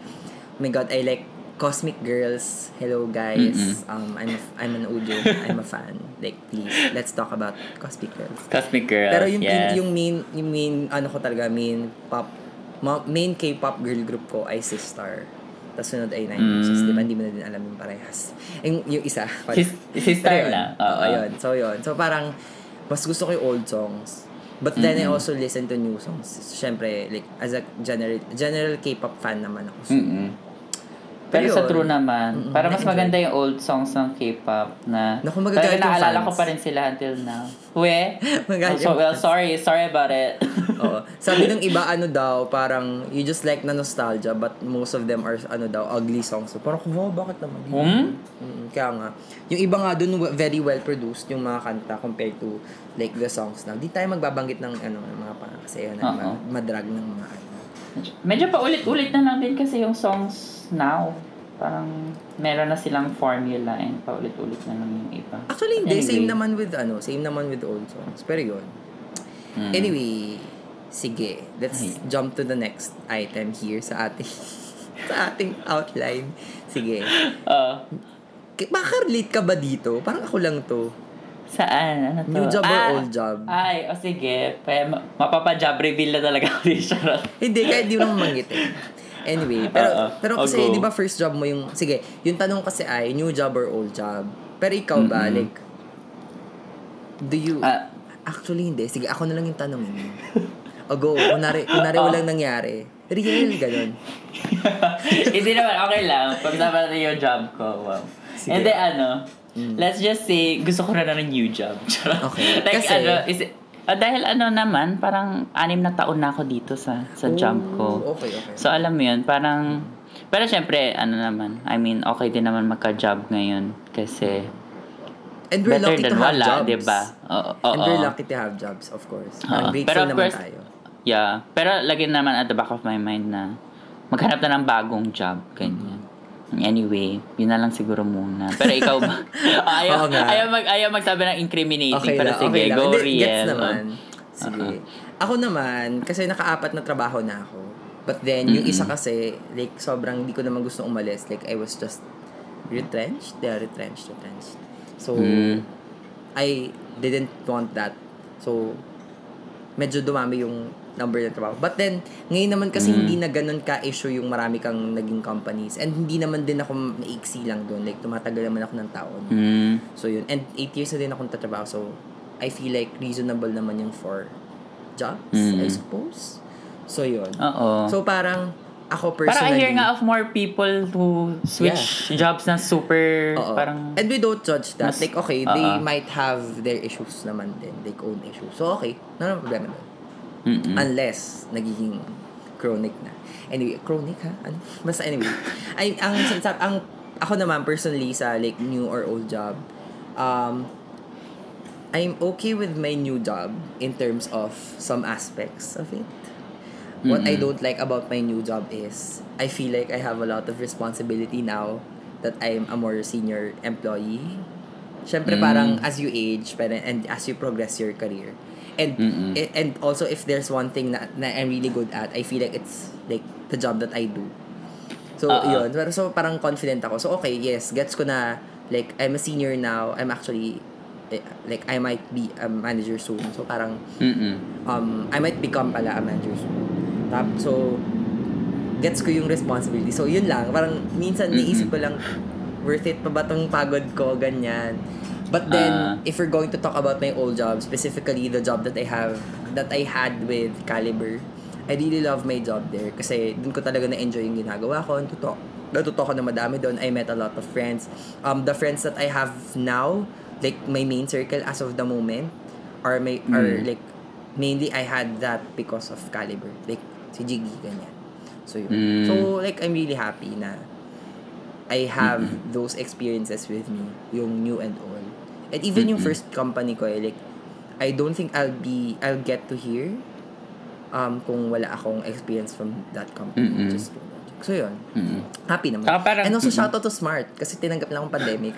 Oh my God, I like Cosmic Girls. Hello, guys. Um, I'm a, I'm an audio. I'm a fan. Like, please, let's talk about Cosmic Girls. Cosmic Girls, Pero yung, yes. yung main, yung main, ano ko talaga, main pop, ma- main K-pop girl group ko ay Sistar. Tapos sunod ay Nine Mm. Inches. Di ba? Hindi mo na din alam yung parehas. Yung, yung isa. Sis- Sistar Pero yun. lang. Oo, yun. So, yun. So, parang, mas gusto ko yung old songs. But then, I Mm-mm. also listen to new songs. Siyempre, like, as a general, general K-pop fan naman ako. So, Mm-mm. Pero sa true naman, Mm-mm, para mas maganda yung old songs ng K-pop na Naku, talaga yung naalala fans. ko pa rin sila until now. We? (laughs) So, well, sorry. Sorry about it. (laughs) Oo. Sabi ng iba, ano daw, parang, you just like na nostalgia, but most of them are, ano daw, ugly songs. So, parang, wow, bakit naman? Hmm? Mm, kaya nga. Yung iba nga dun, very well produced yung mga kanta compared to, like, the songs now. Di tayo magbabanggit ng, ano, ng mga pa, kasi yun, Oo. ma- madrag ng mga, Medyo pa ulit-ulit na lang din kasi yung songs now. Parang meron na silang formula and paulit-ulit na lang yung iba. Actually, hindi. Anyway. Same naman with, ano, same naman with old songs. Pero yun. Mm. Anyway, sige. Let's Ay. jump to the next item here sa ating, (laughs) sa ating outline. Sige. Uh, (laughs) K- Makaka-relate ka ba dito? Parang ako lang to. Saan? Ano to? New job or Ah, old job? Ay, o sige. Pa, ma- mapapa-job reveal na talaga ako ni Charot. (laughs) Hindi, kahit di mo naman manggit eh. Anyway, pero, Oo. pero kasi, di ba first job mo yung, sige, yung tanong kasi ay, new job or old job? Pero ikaw ba, Mm-mm. like, do you, Ah. actually hindi, sige, ako na lang yung tanongin. O go, kunwari, kunwari walang nangyari. Real, ganun. (laughs) Hindi naman, okay lang. Pag dapat na yung job ko, wow. Sige. And then ano, let's just say, gusto ko na na ng new job. (laughs) Okay. like Kasi- ano, is it, ah, dahil ano naman, parang anim na taon na ako dito sa sa job ko. Oh, Okay, okay. So alam mo yun, parang, pero syempre, ano naman, I mean, okay din naman magka-job ngayon kasi And we're better lucky to than have wala, jobs. di ba? Oo, And we're oo. lucky to have jobs, of course. Oo. Grateful Pero of naman course, tayo. Yeah. Pero lagi naman at the back of my mind na maghanap na ng bagong job. Ganyan. Anyway, yun na lang siguro muna. Pero ikaw ba? (laughs) ayaw, nga. ayaw, mag, ayaw magsabi ng incriminating. Okay pero lang, sige, okay lang. go Hindi, Riel. Gets naman. Sige. Ako naman, kasi nakaapat na trabaho na ako. But then, yung isa kasi, like, sobrang hindi ko naman gusto umalis. Like, I was just retrenched. Yeah, retrenched, retrenched. So, Mm. I didn't want that. So, medyo dumami yung number ng trabaho. But then, ngayon naman kasi Mm. hindi na ganun ka-issue yung marami kang naging companies. And hindi naman din ako naiksi lang doon. Like, tumatagal naman ako ng taon. Mm. So yun. And 8 years na din akong tatrabaho. So, I feel like reasonable naman yung for jobs, Mm. I suppose. So yun. Oo. So parang, ako Parang I personally... hear nga of more people who switch jobs na super, Oo. parang, And we don't judge that. Mas- like, okay, they Oo. might have their issues naman din. Like, own issues. So, okay. No, no problema doon. Mm-mm. Unless, nagiging chronic na. Anyway, chronic ha? Ano? Basta anyway. (laughs) ay, ang, ang, ang, ako naman personally sa like new or old job, um, I'm okay with my new job in terms of some aspects of it. What I Mm-mm. don't like about my new job is I feel like I have a lot of responsibility now that I'm a more senior employee. Syempre Mm. parang as you age and as you progress your career. And Mm-mm. i- and also if there's one thing na, na I'm really good at, I feel like it's like the job that I do. So, Oo. yun. Pero so, parang confident ako. So, okay, yes, gets ko na, like, I'm a senior now. I'm actually, eh, like, I might be a manager soon. So, parang, Mm-mm. um, I might become pala a manager soon. Tap, so, gets ko yung responsibility. So, yun lang. Parang, minsan, Mm-mm. niisip ko lang, worth it pa ba tong pagod ko, ganyan. But then, Ah. if we're going to talk about my old job, specifically the job that I have, that I had with Caliber, I really love my job there kasi dun ko talaga na-enjoy yung ginagawa ko. Natuto, natuto ko na madami doon. I met a lot of friends. Um, the friends that I have now, like my main circle as of the moment, are, my, are Mm. like, mainly I had that because of Caliber. Like, si Jiggy, ganyan. So, yun. Mm. So, like, I'm really happy na I have those experiences with me, yung new and old. And even yung first company ko, eh, like, I don't think I'll be, I'll get to hear um, kung wala akong experience from that company. Mm-mm. Just, so, yun. Mm-mm. Happy naman. Saka parang- And also, Mm-mm. shoutout to Smart kasi tinanggap lang ang pandemic.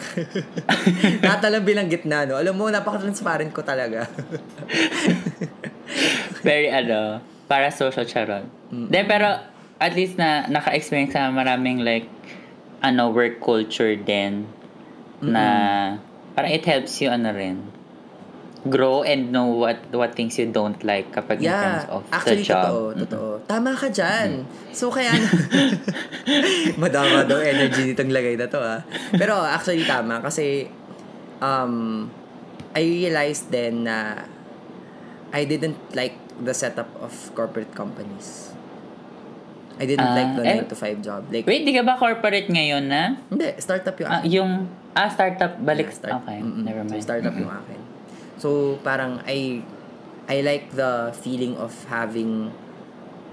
(laughs) Lahat na lang binanggit na, no? Alam mo, napaka-transparent ko talaga. (laughs) Very ano, para social charon. De, pero at least na naka-experience sa maraming like ano work culture din na parang it helps you ano rin grow and know what what things you don't like kapag in terms Yeah, of actually, the job. totoo, totoo. Tama ka dyan. So, kaya, (laughs) madama daw energy ditong lagay na to, ah. Pero, actually, tama. Kasi, um, I realized then na I didn't like the setup of corporate companies. I didn't Ah, like the eh, 9 to 5 job. Like, Wait, di ka ba corporate ngayon na? hindi, startup yung Ah, akin. yung ah startup balik Yeah, start- okay, Mm-mm. never mind. So, startup yung akin. So, parang I I like the feeling of having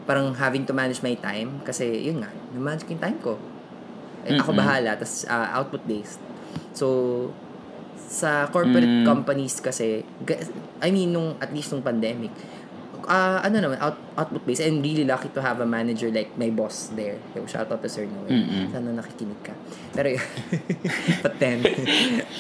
parang having to manage my time kasi yun nga, na-manage ko yung time ko. Eh, ako Mm-mm. bahala, tas uh, output based. So, sa corporate Mm. companies kasi, I mean, nung, at least nung pandemic, ah ano naman, out, output based. And really lucky to have a manager like my boss there. Yo, shout out to Sir Noel. Mm-mm. Sana nakikinig ka. Pero yun, (laughs) but then,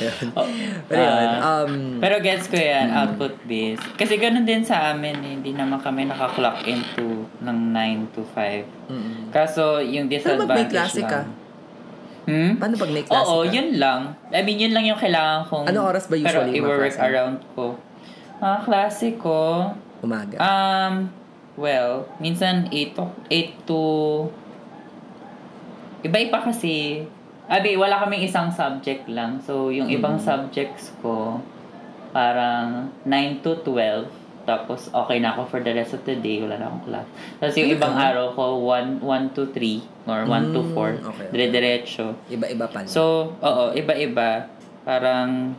yun. Oh, Pero yun, ah, um, Pero gets ko yan, output based. Kasi ganun din sa amin, eh, hindi naman kami naka-clock into ng 9 to 5. mm. Kaso, yung Pero pag may disadvantage klase ka. Hmm? paano pag may klase Oo, ka? yun lang. I mean, yun lang yung kailangan kong... Ano oras ba Pero usually mga i-work around ko. Mga klase ko, Umaga. um, well, minsan 8 to, 8 to... Iba-iba kasi. Abi, wala kaming isang subject lang. So, yung ibang Mm. subjects ko, parang 9 to 12. Tapos, okay na ako for the rest of the day. Wala na akong class. Tapos, yung Ano ibang araw ko, 1, 1 to 3 or 1 to Mm, 4. okay, okay. Dire-diretso. Iba-iba pa. So, oo, iba-iba. Parang,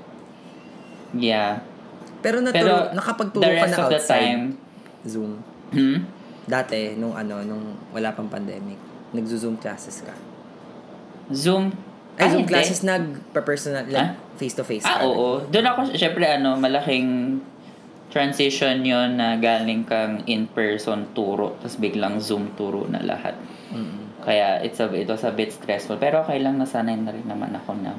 yeah. Pero naturo, Pero, nakapagturo the ka rest na of the outside time, Zoom. hmm? Dati, nung ano, nung wala pang pandemic, nagzo-Zoom classes ka. Zoom. Ay, Zoom hindi. classes nag-personal, like, Ah? face-to-face Ah, ka. oo. Doon ako, syempre, ano, malaking transition yon na galing kang in-person turo, tapos biglang Zoom turo na lahat. Mm-mm. Kaya, it's a, it was a bit stressful. Pero okay lang, nasanay na rin naman ako na.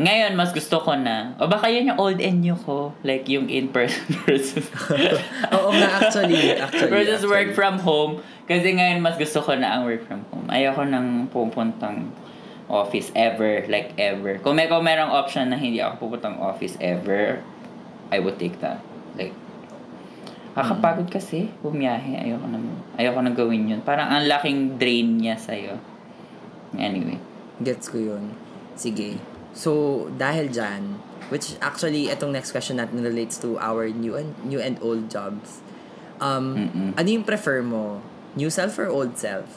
Ngayon, mas gusto ko na, o baka yun yung old and new ko, like yung in-person (laughs) versus, (laughs) Oo nga, actually. actually versus actually. work from home. Kasi ngayon, mas gusto ko na ang work from home. Ayoko nang pupuntang office ever, like ever. Kung may kung merong option na hindi ako pupuntang office ever, I would take that. Like, kakapagod kasi, bumiyahe. Ayoko na, ayoko na gawin yun. Parang ang laking drain niya sa'yo. Anyway. Gets ko yun. Sige. So, dahil dyan, which actually, itong next question natin relates to our new and new and old jobs. Um, Mm-mm. ano yung prefer mo? New self or old self?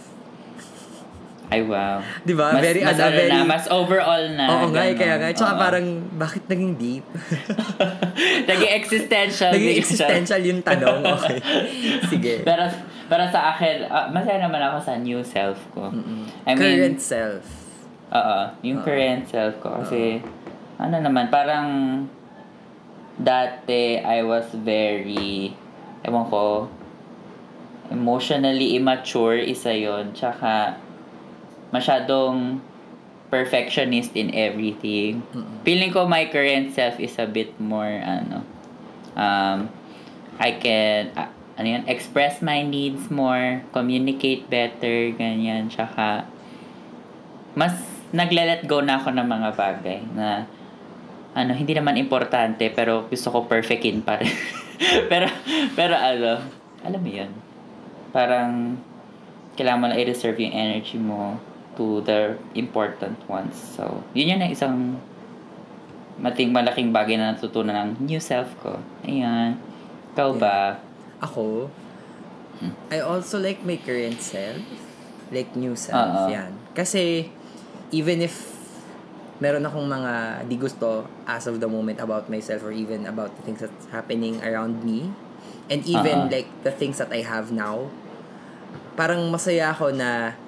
Ay, wow. Di ba? Mas, Very, mas, ano, very- na, mas overall na. Oo nga, eh, kaya nga. Tsaka Oo. parang, bakit naging deep? (laughs) Naging existential. naging existential yung tanong. (laughs) Okay. Sige. pero, pero sa akin, ah, masaya naman ako sa new self ko. I mean, Current self. Oo, yung Oo. current self ko. Kasi, ano naman, parang, dati I was very, ewan ko, emotionally immature, isa yon Tsaka, masyadong perfectionist in everything. Feeling ko my current self is a bit more, ano, um, I can, uh, ano yun, express my needs more, communicate better, ganyan. Tsaka, mas nagle-let go na ako ng mga bagay na ano, hindi naman importante pero gusto ko perfectin pa rin. (laughs) pero, pero ano, alam mo yun, parang kailangan mo lang i-reserve yung energy mo to the important ones. So, yun yun ang isang mating malaking bagay na natutunan ng new self ko. Ayan. Ikaw ba? Ako, I also like my current self. Like new self. Oo. Yan. Kasi, even if meron akong mga di gusto as of the moment about myself or even about the things that's happening around me and even Oo. like the things that I have now parang masaya ako na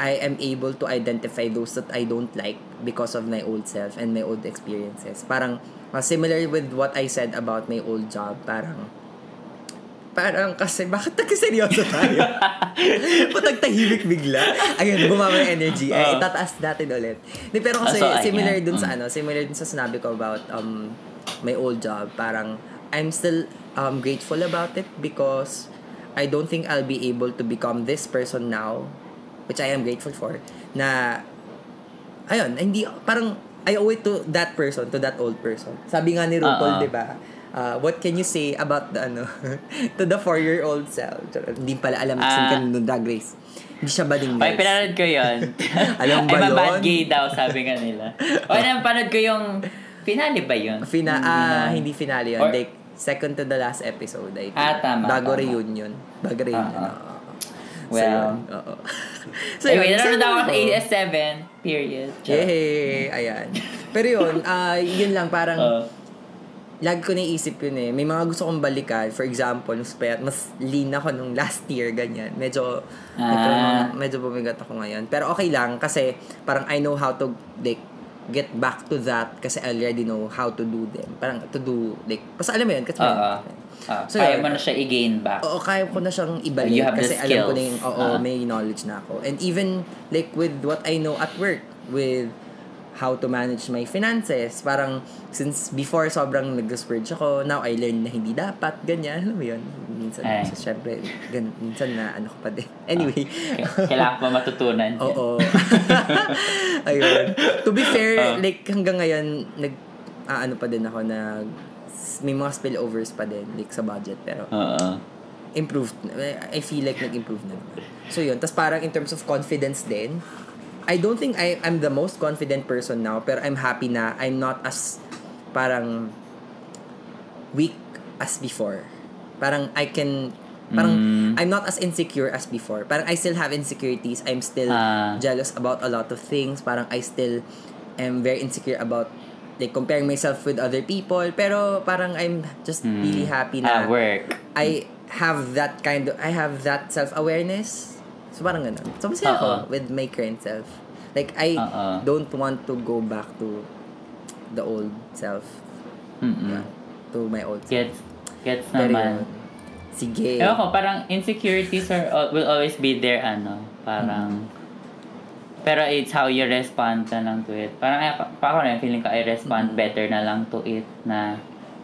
I am able to identify those that I don't like because of my old self and my old experiences. Parang uh, similar with what I said about my old job, parang parang kasi bakit nagkaseryoso tayo? (laughs) Patag tahimik bigla. Ayun, bumaba yung energy. Ay, Oo. itataas natin ulit. Di, pero kasi Ah, so, similar dun sa Mm. ano, similar dun sa sinabi ko about um my old job. Parang I'm still um grateful about it because I don't think I'll be able to become this person now, which I am grateful for, na ayun, hindi, parang, I owe it to that person, to that old person. Sabi nga ni RuPaul, Oo. di ba? Uh, what can you say about the, ano, (laughs) to the four-year-old self? Hindi pala alam Ah. uh, ka nung Drag Race. Hindi siya bading Ay, pinanood ko yun. (laughs) Alam ba I'm a yun? bad gay daw, sabi nga nila. O, napanood ko yung, finale ba yun? Fina, ah, hindi finale yun. Or- like, second to the last episode, I think. Ah, tama, Bago tama. reunion. Bago reunion, oo. Well. so, oo. so, (laughs) anyway, nanonood ako sa ako. AS7, period. Yay! Ayan. Pero yun, ah yun lang, parang, Oo. Lagi ko naisip yun eh. May mga gusto kong balikan. For example, mas, payat, mas lean ako nung last year, ganyan. Medyo, Ah. medyo, medyo bumigat ako ngayon. Pero okay lang, kasi parang I know how to, like, get back to that kasi I already know how to do them. Parang to do, like, basta alam mo yun. Kasi, Oo. Ah, So, kaya yun. mo na siya i-gain back. Oo, kaya ko na siyang ibalik You have kasi alam ko na yung, oo, Ah. may knowledge na ako. And even, like, with what I know at work, with how to manage my finances, parang, since before sobrang nag-splurge ako, now I learned na hindi dapat, ganyan, alam mo yun. Minsan, Ay. so, syempre, gan, minsan na, ano ko pa din. (laughs) Anyway. K- Kailangan pa matutunan. Oo. (laughs) Ayun. To be fair, Ah. like hanggang ngayon nag ah, ano pa din ako nag may mga spillovers pa din like sa budget pero Oo. improved I feel like nag-improve na naman. So yun, tas parang in terms of confidence din, I don't think I I'm the most confident person now pero I'm happy na I'm not as parang weak as before. Parang I can parang Mm. I'm not as insecure as before. Parang I still have insecurities. I'm still Ah. jealous about a lot of things. Parang I still am very insecure about like comparing myself with other people. Pero parang I'm just Mm. really happy na Ah, work. I have that kind of I have that self-awareness. So parang ganun. So masaya ako Oo. with my current self. Like I Oo. don't want to go back to the old self. Mm-mm. Yeah. To my old self. Gets, gets Pero naman. yun. Sige. Ewan ko, parang insecurities are, will always be there, ano, parang, pero it's how you respond na lang to it. Parang, eh, pa, pa ako na, feeling ko I respond better na lang to it na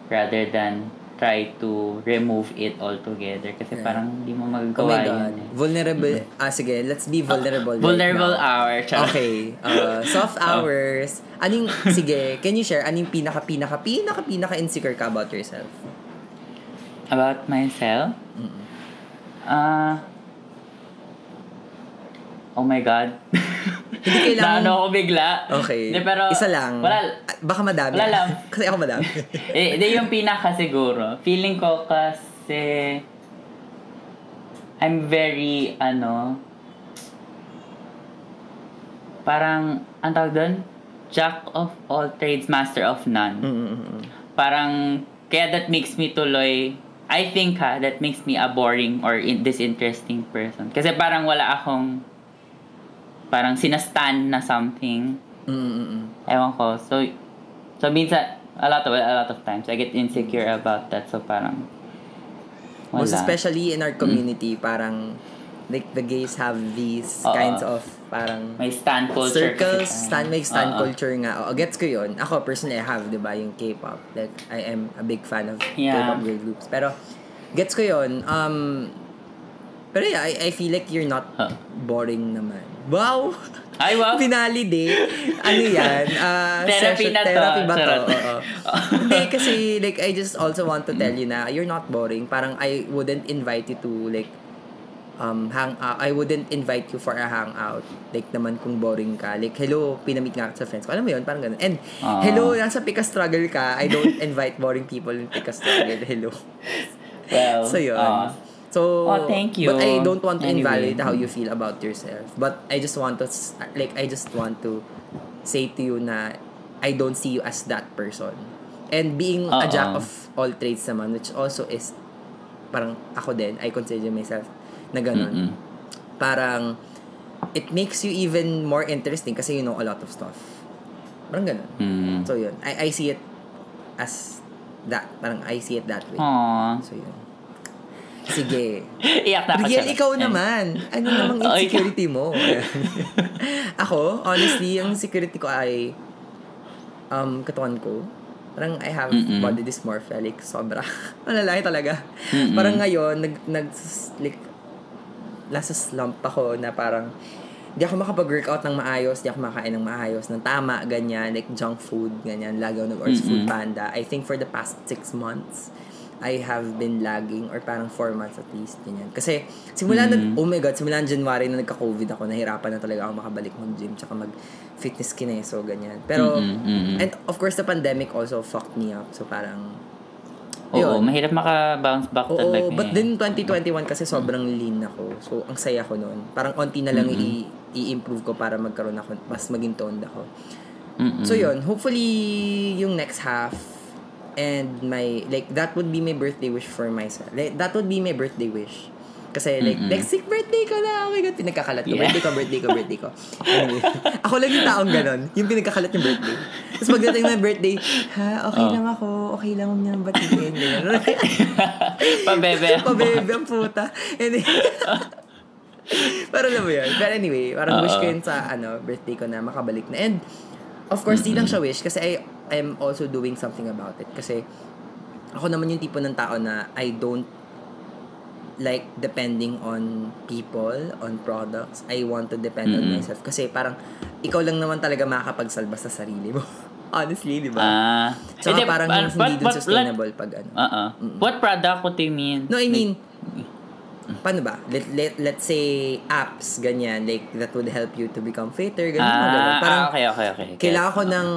rather than try to remove it altogether. Kasi Yeah. parang hindi mo Oh magagawa my God. yun eh. Vulnerable. Ah, sige. Let's be vulnerable right Vulnerable now. hour. Charot. Okay. Uh, (laughs) soft hours. Anong, sige, can you share, anong pinaka, pinaka, pinaka, pinaka insecure ka about yourself? About myself? Ah... oh my God. Hindi kailangan- (laughs) Naano ako bigla. Okay. Hindi, pero, Isa lang. Wala, Ah, Baka madami. Wala lang. (laughs) Kasi ako madami. (laughs) eh, di yung pinaka siguro. Feeling ko kasi I'm very, ano, parang, ang tawag doon? Jack of all trades, master of none. Mm-mm. Parang, kaya that makes me tuloy, I think ha, that makes me a boring or in, disinteresting person. Kasi parang wala akong, parang sinastan na something. Mm-mm. Ewan ko. So, so minsan, A lot of a lot of times I get insecure about that. So parang wala. Most especially in our community, parang like the gays have these Oo. kinds of parang may stan culture. circles, kasi. stan, may stan Oo. culture nga. O, gets ko yun. Ako, personally, I have, di ba, yung K-pop. Like, I am a big fan of Yeah. K-pop girl groups. Pero, gets ko yun. Um, pero yeah, I, I feel like you're not Huh. boring naman. Wow! Ay, wow. (laughs) Finalidate. Ano yan? Uh, (laughs) Therapy session, na to. Therapy ba to? Oo. (laughs) Hindi, kasi like, I just also want to tell you na you're not boring. Parang I wouldn't invite you to like um hang uh, I wouldn't invite you for a hangout. Like naman kung boring ka. Like, hello, pinamit nga sa friends ko. Alam mo yun? Parang ganun. And, Ah. hello, nasa Pika Struggle ka. I don't invite boring people in Pika Struggle. Hello. Well, So, yun. ah. So, Oh, thank you. But I don't want to Anyway. invalidate how you feel about yourself. But I just want to, like, I just want to say to you na I don't see you as that person. And being a Oo. jack of all trades naman, which also is, parang ako din, I consider myself na ganun. Mm-mm. Parang, it makes you even more interesting kasi you know a lot of stuff. Parang ganun. Mm. So, yun. I, I see it as that. Parang I see it that way. Aww. So, yun. Sige. Iyak na ako. Riel, ikaw naman. Ano namang (laughs) insecurity mo? (laughs) ako, honestly, ang insecurity ko ay um, katawan ko. Parang I have Mm-mm. body dysmorphia. Like, sobra. (laughs) Malalaki talaga. Mm-mm. Parang ngayon, nag, nag, like, nasa slump ako na parang di ako makapag-workout ng maayos, di ako makain ng maayos, ng tama, ganyan, like junk food, ganyan, lagi ako nag-order sa food panda. I think for the past six months, I have been lagging or parang four months at least, ganyan. Kasi, simula na, Mm. oh my God, simula ng January na nagka-COVID ako, nahirapan na talaga ako makabalik mag-gym, tsaka mag-fitness kineso, ganyan. Pero, Mm-mm, mm-mm. and of course, the pandemic also fucked me up. So, parang, Oo, yun. mahirap maka-bounce back Oo, talaga. but eh. then 2021 kasi sobrang lean ako. So, ang saya ko noon. Parang onti na lang Mm-mm. i- i-improve ko para magkaroon ako, mas maging toned ako. Mm-mm. So, yun. Hopefully, yung next half, and my, like, that would be my birthday wish for myself. Like, that would be my birthday wish. Kasi, like, Mm-mm. next week, birthday ko na. Oh my God, pinagkakalat ko. Yeah. Birthday ko, birthday ko, birthday ko. Anyway, (laughs) ako lang yung taong ganon. Yung pinagkakalat yung birthday. Tapos pagdating ng birthday, ha, okay Oh. lang ako. Okay lang mo niyang batiin. (laughs) Pabebe. Pabebe ang puta. And then, Pero alam mo yun. But anyway, parang wish ko yun sa ano, birthday ko na makabalik na. And, of course, di lang siya wish kasi I, I'm also doing something about it. Kasi, ako naman yung tipo ng tao na I don't like depending on people, on products. I want to depend on Mm-mm. myself. Kasi parang, ikaw lang naman talaga makakapagsalba sa sarili mo. (laughs) Honestly, di ba? Ah. Tsaka Hindi, parang uh, hindi what- dun sustainable pag ano. Oo. What product? What do you mean? No, I mean, paano ba? Let, let, let's say, apps, ganyan, like, that would help you to become fitter, ganyan. Ah, Parang, ah, okay, okay, okay. kailangan ko ng,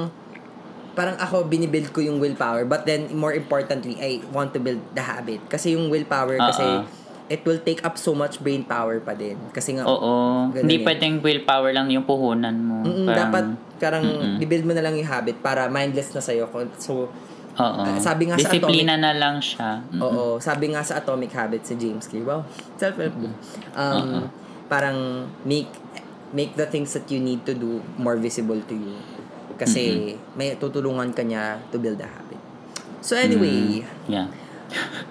parang ako, binibuild ko yung willpower, but then, more importantly, I want to build the habit. Kasi yung willpower, kasi, Oo. it will take up so much brain power pa din. Kasi nga, Oo. Hindi eh. pwedeng willpower lang yung puhunan mo. Mm-mm, Parang- dapat, parang, Mm-mm. i-build mo na lang yung habit para mindless na sa'yo. So, Oo. Ah, sabi nga sa Disiplina na lang siya. Mm-mm. Oo, sabi nga sa Atomic Habits si James Clear. Wow, self-help book. Um. Parang make make the things that you need to do more visible to you. Kasi may tutulungan ka niya to build a habit. So anyway, Yeah.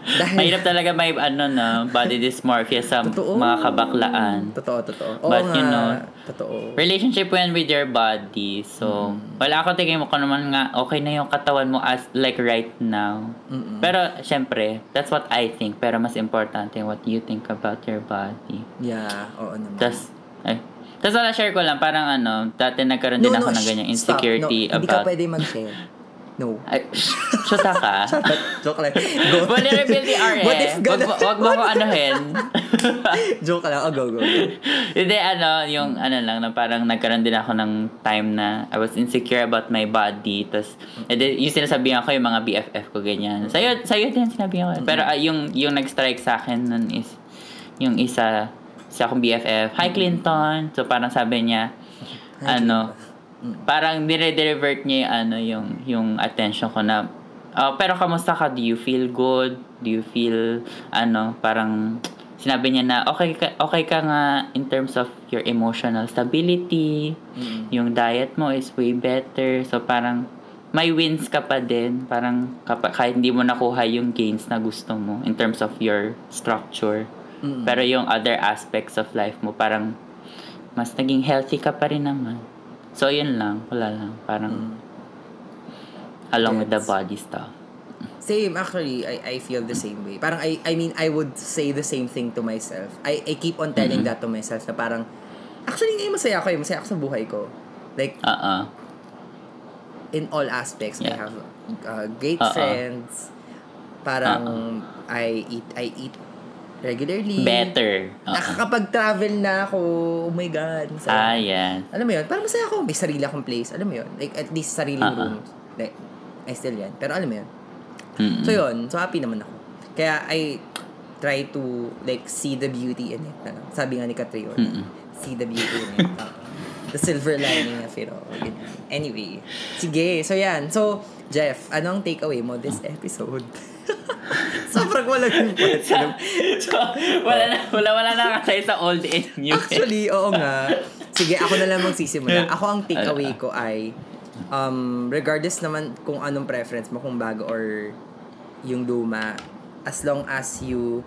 Dahil Mahirap talaga may ano na body dysmorphia sa Totoo. mga kabaklaan. Totoo, totoo. Oo But, nga, you know, totoo. Relationship when with your body. So, Mm. wala ako tingin mo ko naman nga okay na yung katawan mo as like right now. Mm-mm. Pero syempre, that's what I think. Pero mas importante what you think about your body. Yeah, oo naman. Tas ay, tas wala share ko lang parang ano, dati nagkaroon din ako ng shh, ganyang stop. insecurity no, Hindi ka about pwede mag-share. No. Ay, (laughs) syuta ka. Joke lang. Go. Vulnerability are eh. What if Wag, gonna... mo- wag mo ko anuhin. (laughs) Joke lang. Oh, go, go, go. Hindi, ano, yung ano lang, na parang nagkaroon din ako ng time na I was insecure about my body. Tapos, edi, yung sinasabihan ko yung mga BFF ko, ganyan. Sa'yo, sa'yo din sinabihan ko. Pero ah, yung, yung nag-strike sa akin nun is, yung isa, isa akong BFF, Hi Clinton. So, parang sabi niya, Hi, ano, parang dire-divert niya yung, ano, yung, yung attention ko na, oh, pero kamusta ka? Do you feel good? Do you feel, ano, parang, sinabi niya na, okay ka, okay ka nga in terms of your emotional stability, Mm. yung diet mo is way better. So, parang, may wins ka pa din. Parang kapa, kahit hindi mo nakuha yung gains na gusto mo in terms of your structure. Mm. Pero yung other aspects of life mo, parang mas naging healthy ka pa rin naman. So, yun lang. Wala lang. Parang along with the body stuff. Same, actually, I, I feel the same way. Parang, I, I mean, I would say the same thing to myself. I, I keep on telling Mhm. that to myself na parang, actually, ngayon masaya ako eh. Masaya ako sa buhay ko. Like, Uh-uh. in all aspects. I Yeah. have uh, great Uh-uh. friends. Parang, I eat, I eat regularly. Better. Uh-uh. Nakakapag-travel na ako. Oh my God. Ah, Masaya. yeah. Alam mo yun, parang masaya ako. May sarili akong place. Alam mo yun? Like, at least sariling Uh-uh. rooms. Like, I still yan. Pero alam mo yun? Mm-mm. So yun, so happy naman ako. Kaya I try to like see the beauty in it. Ano? Sabi nga ni Catriona, Mm-mm. see the beauty in it. Oo. (laughs) the silver lining of it all. Anyway, sige. So yan. So, Jeff, anong takeaway mo this episode? (laughs) (laughs) Sobrang walang import. so, wala na, wala, wala na kasi sa old and new. Actually, oo nga. Sige, ako na lang magsisimula. Ako ang takeaway ko ay, um, regardless naman kung anong preference mo, kung bago or yung luma, as long as you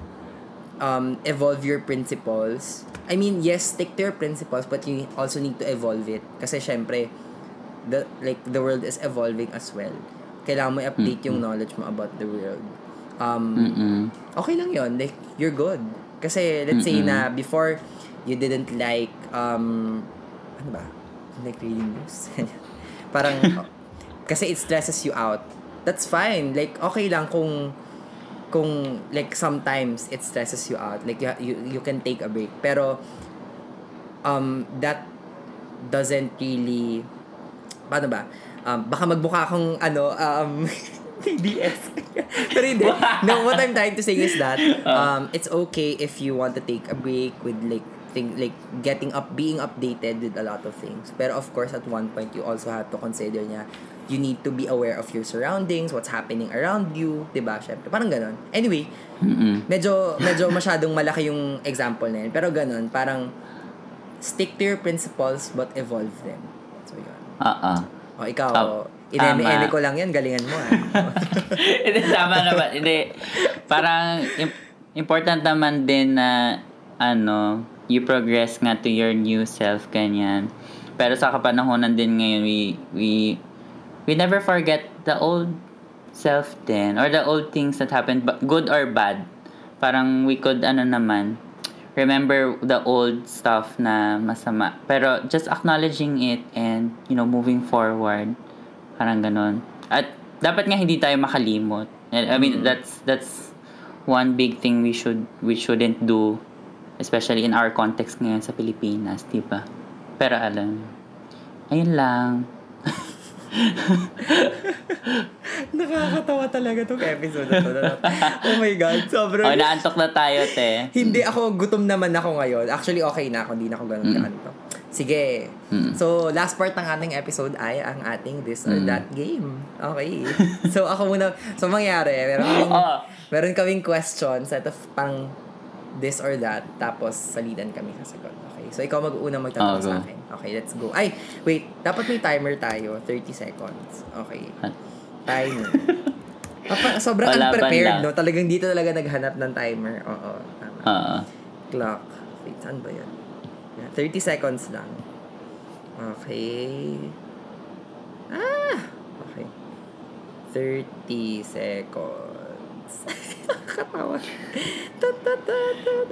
um, evolve your principles. I mean, yes, stick to your principles, but you also need to evolve it. Kasi syempre, the, like, the world is evolving as well. Kailangan mo i-update yung knowledge mo about the world. Um, Mm-mm. okay lang yon like you're good. Kasi let's say Mm-mm. na before you didn't like um ano ba? Like reading news? (laughs) Parang (laughs) kasi it stresses you out. That's fine. Like okay lang kung kung like sometimes it stresses you out. Like you you, you can take a break. Pero um that doesn't really paano ba um, baka magbuka akong ano um (laughs) TDS (laughs) pero hindi. (laughs) No what I'm trying to say is that um it's okay if you want to take a break with like thing like getting up being updated with a lot of things. Pero of course at one point you also have to consider niya you need to be aware of your surroundings what's happening around you 'di ba? Syempre parang ganon. Anyway Mm-mm. medyo medyo masyadong malaki yung example na yun. Pero ganon parang stick to your principles but evolve them. So yun. Uh-uh. O ikaw Tama. ineme-eme ko lang yan galingan mo ah (laughs) Hindi, tama naman. Hindi, parang im- important naman din na ano, you progress nga to your new self, ganyan. Pero sa kapanahonan din ngayon, we, we, we never forget the old self din, or the old things that happened, good or bad. Parang we could, ano naman, remember the old stuff na masama. Pero just acknowledging it and, you know, moving forward. Parang ganon. At dapat nga hindi tayo makalimot. I mean, that's that's one big thing we should we shouldn't do especially in our context ngayon sa Pilipinas, 'di ba? Pero alam, ayun lang. (laughs) nakakatawa talaga tong episode na to oh my god sobrang oh, naantok na tayo, te. Hindi ako, gutom naman ako ngayon. Actually, okay na ako. Hindi na ako ganun Mm. kaanto. Sige. Mm. So, last part ng ating episode ay ang ating this or Mm. that game. Okay. so, ako muna. So, mangyari, meron (laughs) kaming, Oh. meron kaming question set of pang this or that. Tapos, salitan kami kasagot. Okay. So, ikaw mag-una magtatanong Oh, sa go. akin. Okay, let's go. Ay, wait. Dapat may timer tayo. 30 seconds. Okay. Timer. (laughs) Papa, sobrang Wala unprepared, lang? no? Talagang dito talaga naghanap ng timer. Oo. Tama. Oo. Clock. Wait, saan ba yan? Yeah, 30 seconds lang. Okay. Ah! Okay. 30 seconds. (laughs) Katawa.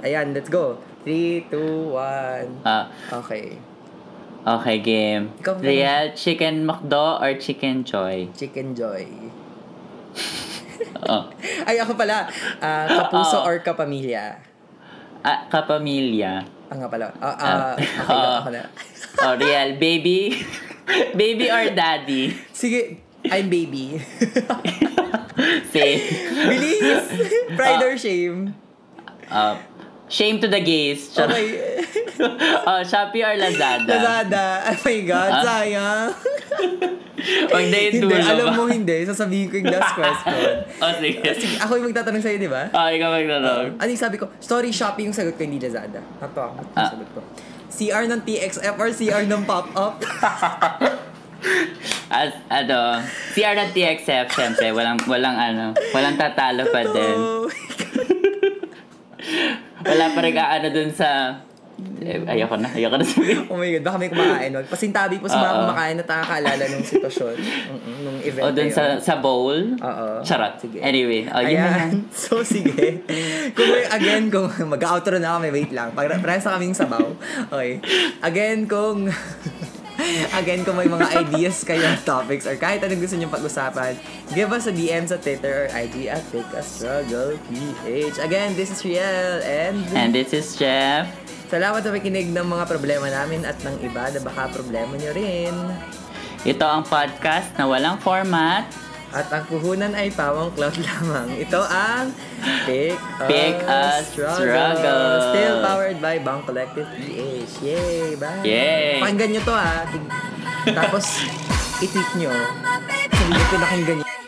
Ayan, let's go. 3, 2, 1. Ah, Okay. Okay, game. Ikaw na. Real chicken McDo or chicken joy? Chicken Joy. Oh. (laughs) Ay, ako pala. Ah, kapuso Oo. or kapamilya? Ah, kapamilya. Ah, nga pala. Ah, ah, okay, Oo. ako na. Oh, real baby. (laughs) baby or daddy? Sige, I'm baby. (laughs) Say. Bilis! Pride or shame? Uh, shame to the gays. Char- Okay. (laughs) oh, Shopee or Lazada? Lazada. Oh my God, Ah? sayang. Huwag na yung hindi, dulo alam mo hindi. Sasabihin ko yung last question. (laughs) oh, sige. Sige, ako yung magtatanong sa'yo, di ba? Oh, ikaw magtanong. Ano yung sabi ko? Story Shopee yung sagot ko, hindi Lazada. Ito ako, Ah. sagot ko. CR ng TXF or CR ng pop-up? (laughs) As, ano, CR at TXF, syempre, walang, walang ano, walang tatalo pa din. Oh, Wala pa rin ano dun sa, eh, ayoko na, ayoko na sabihin. (laughs) oh my God, baka may kumakain. Wag. Pasintabi po sa mga Oo. kumakain na nakakaalala nung sitwasyon. Mm-mm, nung event O dun na sa, yun. sa bowl. Oo. Charot. Sige. Anyway, oh, yun na yan. Ayan. (laughs) So, sige. Kung may, again, kung (laughs) mag-outro na kami, wait lang. Pag parang sa kaming sabaw. Okay. Again, kung... Again, kung may mga ideas kayo, topics, or kahit anong gusto nyo pag-usapan, give us a DM sa Twitter or IG at Take a Struggle PH. Again, this is Riel, and... And this is Jeff. Salamat sa pakinig ng mga problema namin at ng iba na baka problema nyo rin. Ito ang podcast na walang format. At ang puhunan ay pawang cloud (laughs) lamang. Ito ang Pick a, Pick a Struggle. Still powered by Bang Collective PH. Yay! Bye! Yay! Pakinggan nyo to ah. Tig- Tapos, i-tweet nyo. Nyo pinakinggan nyo.